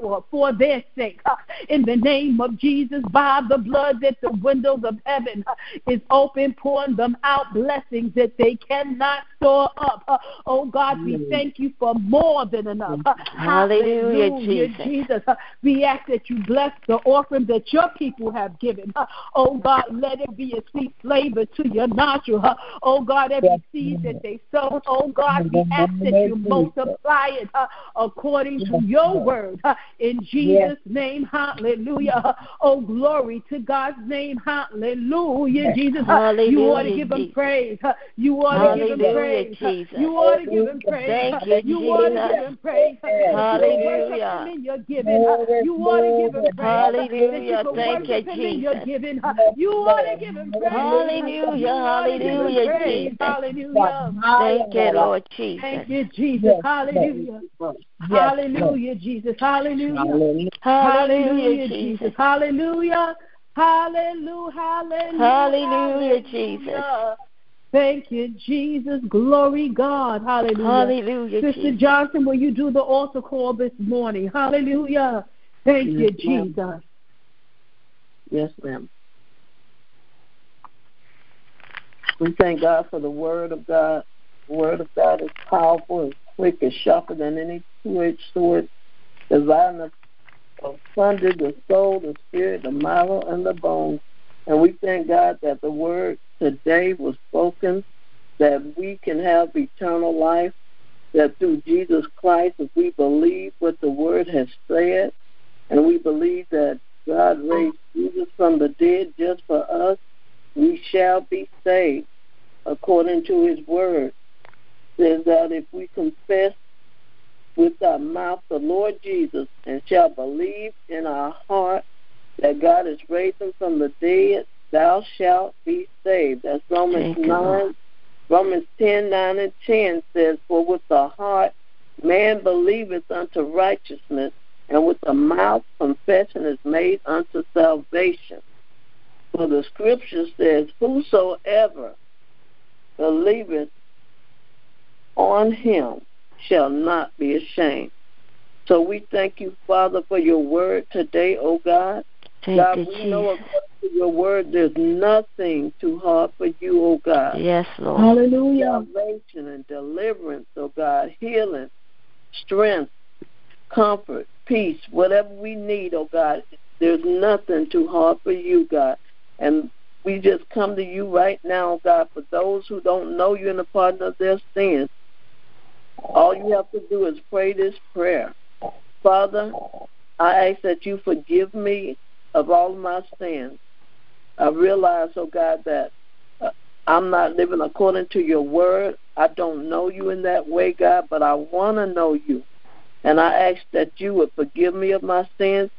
power for their sake. Uh, in the name of Jesus, by the blood that the windows of heaven uh, is open, pouring them out blessings that they cannot store up. Uh, oh God, we thank you for more than enough. Hallelujah, hallelujah, Jesus. Jesus. We ask that you bless the offering that your people have given. Oh God, let it be a sweet flavor to your nostril. Oh God, every seed that they sow, oh God, we ask that you multiply it according to your word. In Jesus' name, hallelujah. Oh, glory to God's name, hallelujah, Jesus. Uh, you ought to give him praise. You ought to give him praise. Jesus. you ought to give him praise. Thank you, you ought to give him praise. That you could worship Hallelujah. him in your giving. You ought to give him praise. That you Hallelujah. Thank you, him in your Jesus. giving. Uh, you ought to give him praise. Hallelujah, You ought to give him hallelujah. Jesus. Hallelujah. Thank you, Lord Jesus. Thank you, Jesus. Hallelujah. Yes, Hallelujah, Jesus. Hallelujah. Hallelujah. Hallelujah, Jesus. Hallelujah. Hallelujah. Hallelujah. Hallelujah, Jesus. Thank you, Jesus. Glory God. Hallelujah. Hallelujah, Sister Jesus. Johnson, will you do the altar call this morning? Hallelujah. Thank you, Yes, ma'am. Jesus. Yes, ma'am. We thank God for the Word of God. The Word of God is powerful and quick and sharper than any two-edged sword, dividing of asunder the soul, the spirit, the marrow, and the bones. And we thank God that the Word today was spoken, that we can have eternal life, that through Jesus Christ, if we believe what the Word has said, and we believe that God raised Jesus from the dead just for us, we shall be saved according to his word. Says that if we confess with our mouth the Lord Jesus and shall believe in our heart that God has raised him from the dead, thou shalt be saved. That's Romans Thank 9. Lord. Romans 10, 9 and 10 says, For with the heart man believeth unto righteousness, and with the mouth confession is made unto salvation. For the scripture says, Whosoever believeth on him shall not be ashamed. So we thank you, Father, for your word today, O God. Thank God, you, we know according to your word there's nothing too hard for you, O God. Yes, Lord. Hallelujah. Salvation and deliverance, O God, healing, strength, comfort, peace, whatever we need, oh God, there's nothing too hard for you, God. And we just come to you right now, oh God, for those who don't know you and the pardon of their sins. All you have to do is pray this prayer. Father, I ask that you forgive me of all my sins. I realize, oh God, that uh, I'm not living according to your word. I don't know you in that way, God, but I want to know you. And I ask that you would forgive me of my sins.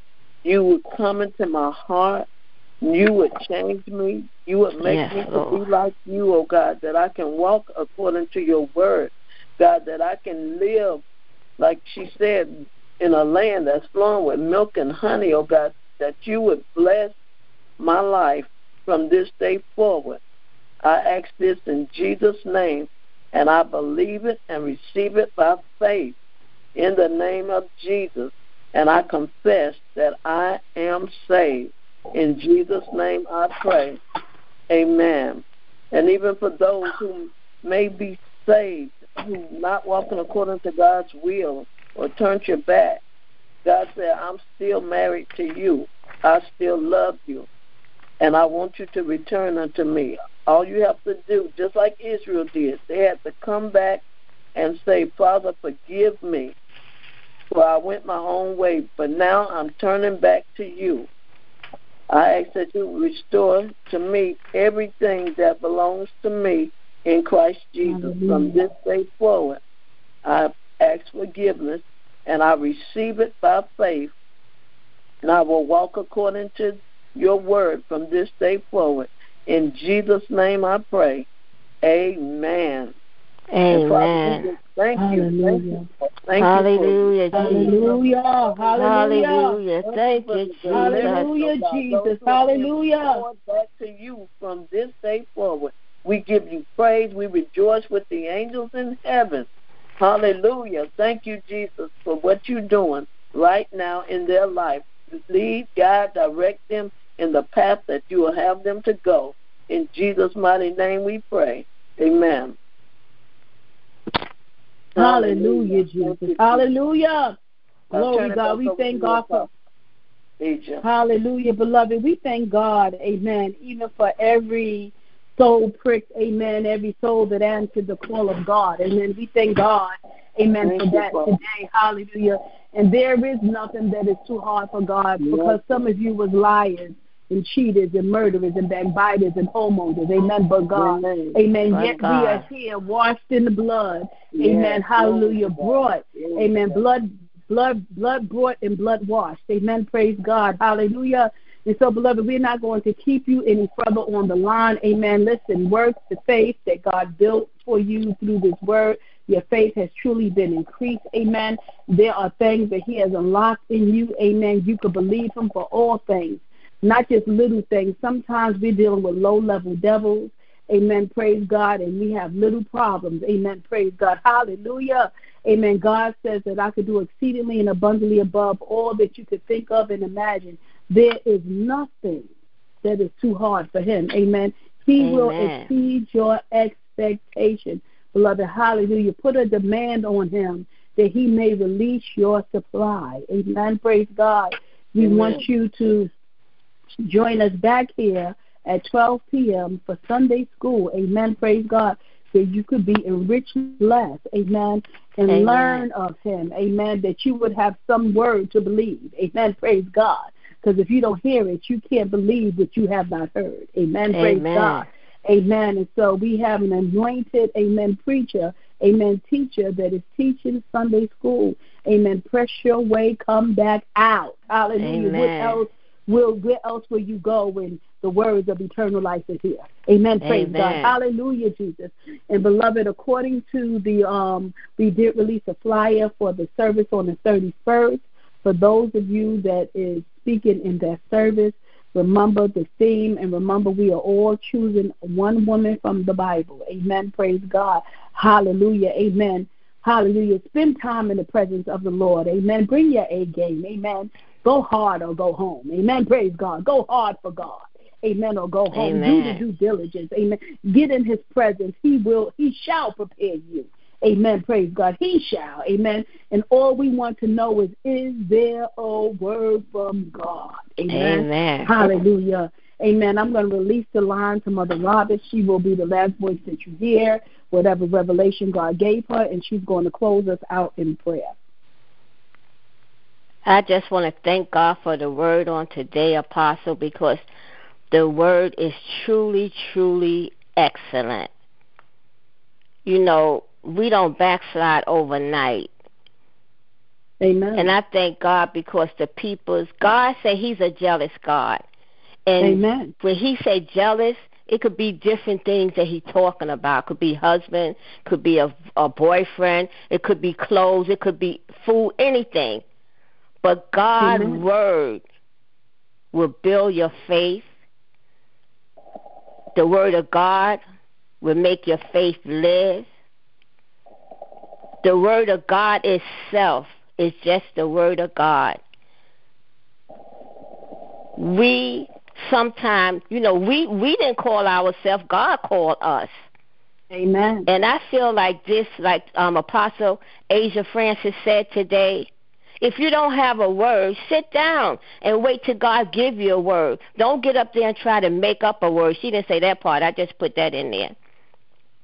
You would come into my heart. You would change me. You would make Yes, me to Lord. be like you, oh God, that I can walk according to your word. God, that I can live, like she said, in a land that's flowing with milk and honey, oh God, that you would bless my life from this day forward. I ask this in Jesus' name, and I believe it and receive it by faith in the name of Jesus. And I confess that I am saved. In Jesus' name I pray. Amen. And even for those who may be saved, not walking according to God's will or turned your back, God said, I'm still married to you. I still love you. And I want you to return unto me. All you have to do, just like Israel did, they had to come back and say, Father, forgive me. For I went my own way, but now I'm turning back to you. I ask that you restore to me everything that belongs to me in Christ Jesus. From this day forward, I ask forgiveness and I receive it by faith. And I will walk according to your word from this day forward. In Jesus' name I pray. Amen. And Father, we Amen. just thank you. Thank you. Thank Hallelujah, you for Hallelujah. Hallelujah. Hallelujah. Thank you, Jesus. Oh Hallelujah, Jesus. Hallelujah. Back to you from this day forward. We give you praise. We rejoice with the angels in heaven. Hallelujah. Thank you, Jesus, for what you're doing right now in their life. Lead, guide, direct them in the path that you will have them to go. In Jesus' mighty name we pray. Amen. Hallelujah, Thank Jesus. you, Hallelujah. Glory, God. We thank God for Asia. Hallelujah, beloved. We thank God, amen, even for every soul pricked, amen, every soul that answered the call of God. Amen. We thank God, amen, Thank for that Father. today. Hallelujah. And there is nothing that is too hard for God Yes, because some of you was liars and cheaters and murderers and backbiters and homemongers. Amen. But God, Amen. amen. Yet we are here, washed in the blood. Yes, Amen. Hallelujah. God. Brought. Amen. Blood, blood, blood brought and blood washed. Amen. Praise God. Hallelujah. And so, beloved, we're not going to keep you any further on the line. Amen. Listen, works the faith that God built for you through this word. Your faith has truly been increased. Amen. There are things that He has unlocked in you. Amen. You could believe Him for all things, not just little things. Sometimes we're dealing with low level devils. Amen. Praise God. And we have little problems. Amen. Praise God. Hallelujah. Amen. God says that I could do exceedingly and abundantly above all that you could think of and imagine. There is nothing that is too hard for him. Amen. He will exceed your expectation. Beloved, hallelujah. Put a demand on him that he may release your supply. Amen. Praise God. We Amen. want you to join us back here at 12 p.m. for Sunday school. Amen. Praise God. So you could be enriched, blessed. Amen. And Amen. learn of him. Amen. That you would have some word to believe. Amen. Praise God. Because if you don't hear it, you can't believe what you have not heard. Amen. Amen. Praise God. Amen. And so we have an anointed, amen, preacher, amen, teacher that is teaching Sunday school. Amen. Press your way, come back out. Hallelujah. Amen. What else will where else will you go when the words of eternal life is here? Amen. Praise God. Hallelujah, Jesus. And beloved, according to the um we did release a flyer for the service on the thirty first. For those of you that is speaking in that service, remember the theme and remember we are all choosing one woman from the Bible. Amen. Praise God. Hallelujah. Amen. Hallelujah. Spend time in the presence of the Lord. Amen. Bring your A game. Amen. Go hard or go home. Amen. Praise God. Go hard for God. Amen. Or go home. Do the due diligence. Amen. Get in his presence. He will, he shall prepare you. Amen. Praise God. He shall. Amen. And all we want to know is, is there a word from God? Amen. Amen. Hallelujah. Amen. I'm going to release the line to Mother Robert. She will be the last voice that you hear, whatever revelation God gave her, and she's going to close us out in prayer. I just want to thank God for the word on today, Apostle, because the word is truly, truly excellent. You know, we don't backslide overnight. Amen. And I thank God because the people's God say He's a jealous God, and Amen. when He say jealous, it could be different things that He's talking about. Could be husband, could be a, a boyfriend, it could be clothes, it could be food, anything. But God's Amen. word will build your faith. The word of God will make your faith live. The word of God itself is just the word of God. We sometimes, you know, we we didn't call ourselves, God called us. Amen. And I feel like this, like um, Apostle Asia Francis said today, if you don't have a word, sit down and wait till God give you a word. Don't get up there and try to make up a word. She didn't say that part. I just put that in there.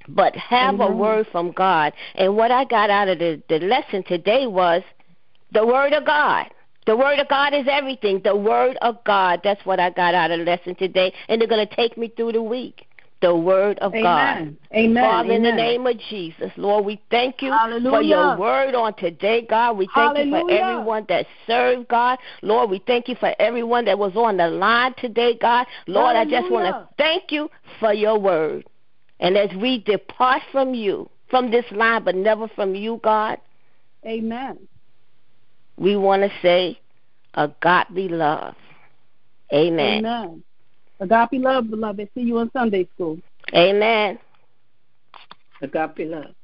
But have a word from God. And what I got out of the, the lesson today was the word of God. The word of God is everything. The word of God. That's what I got out of the lesson today. And they're going to take me through the week. The word of God. Amen. Amen. In the name of Jesus, Lord, we thank you for your word on today, God. We thank you for everyone that served, God. Lord, we thank you for everyone that was on the line today, God. Lord, I just want to thank you for your word. And as we depart from you, from this line, but never from you, God, Amen. we want to say a godly love. Amen. Amen. Agape love, beloved. See you in Sunday school. Amen. A Agape love.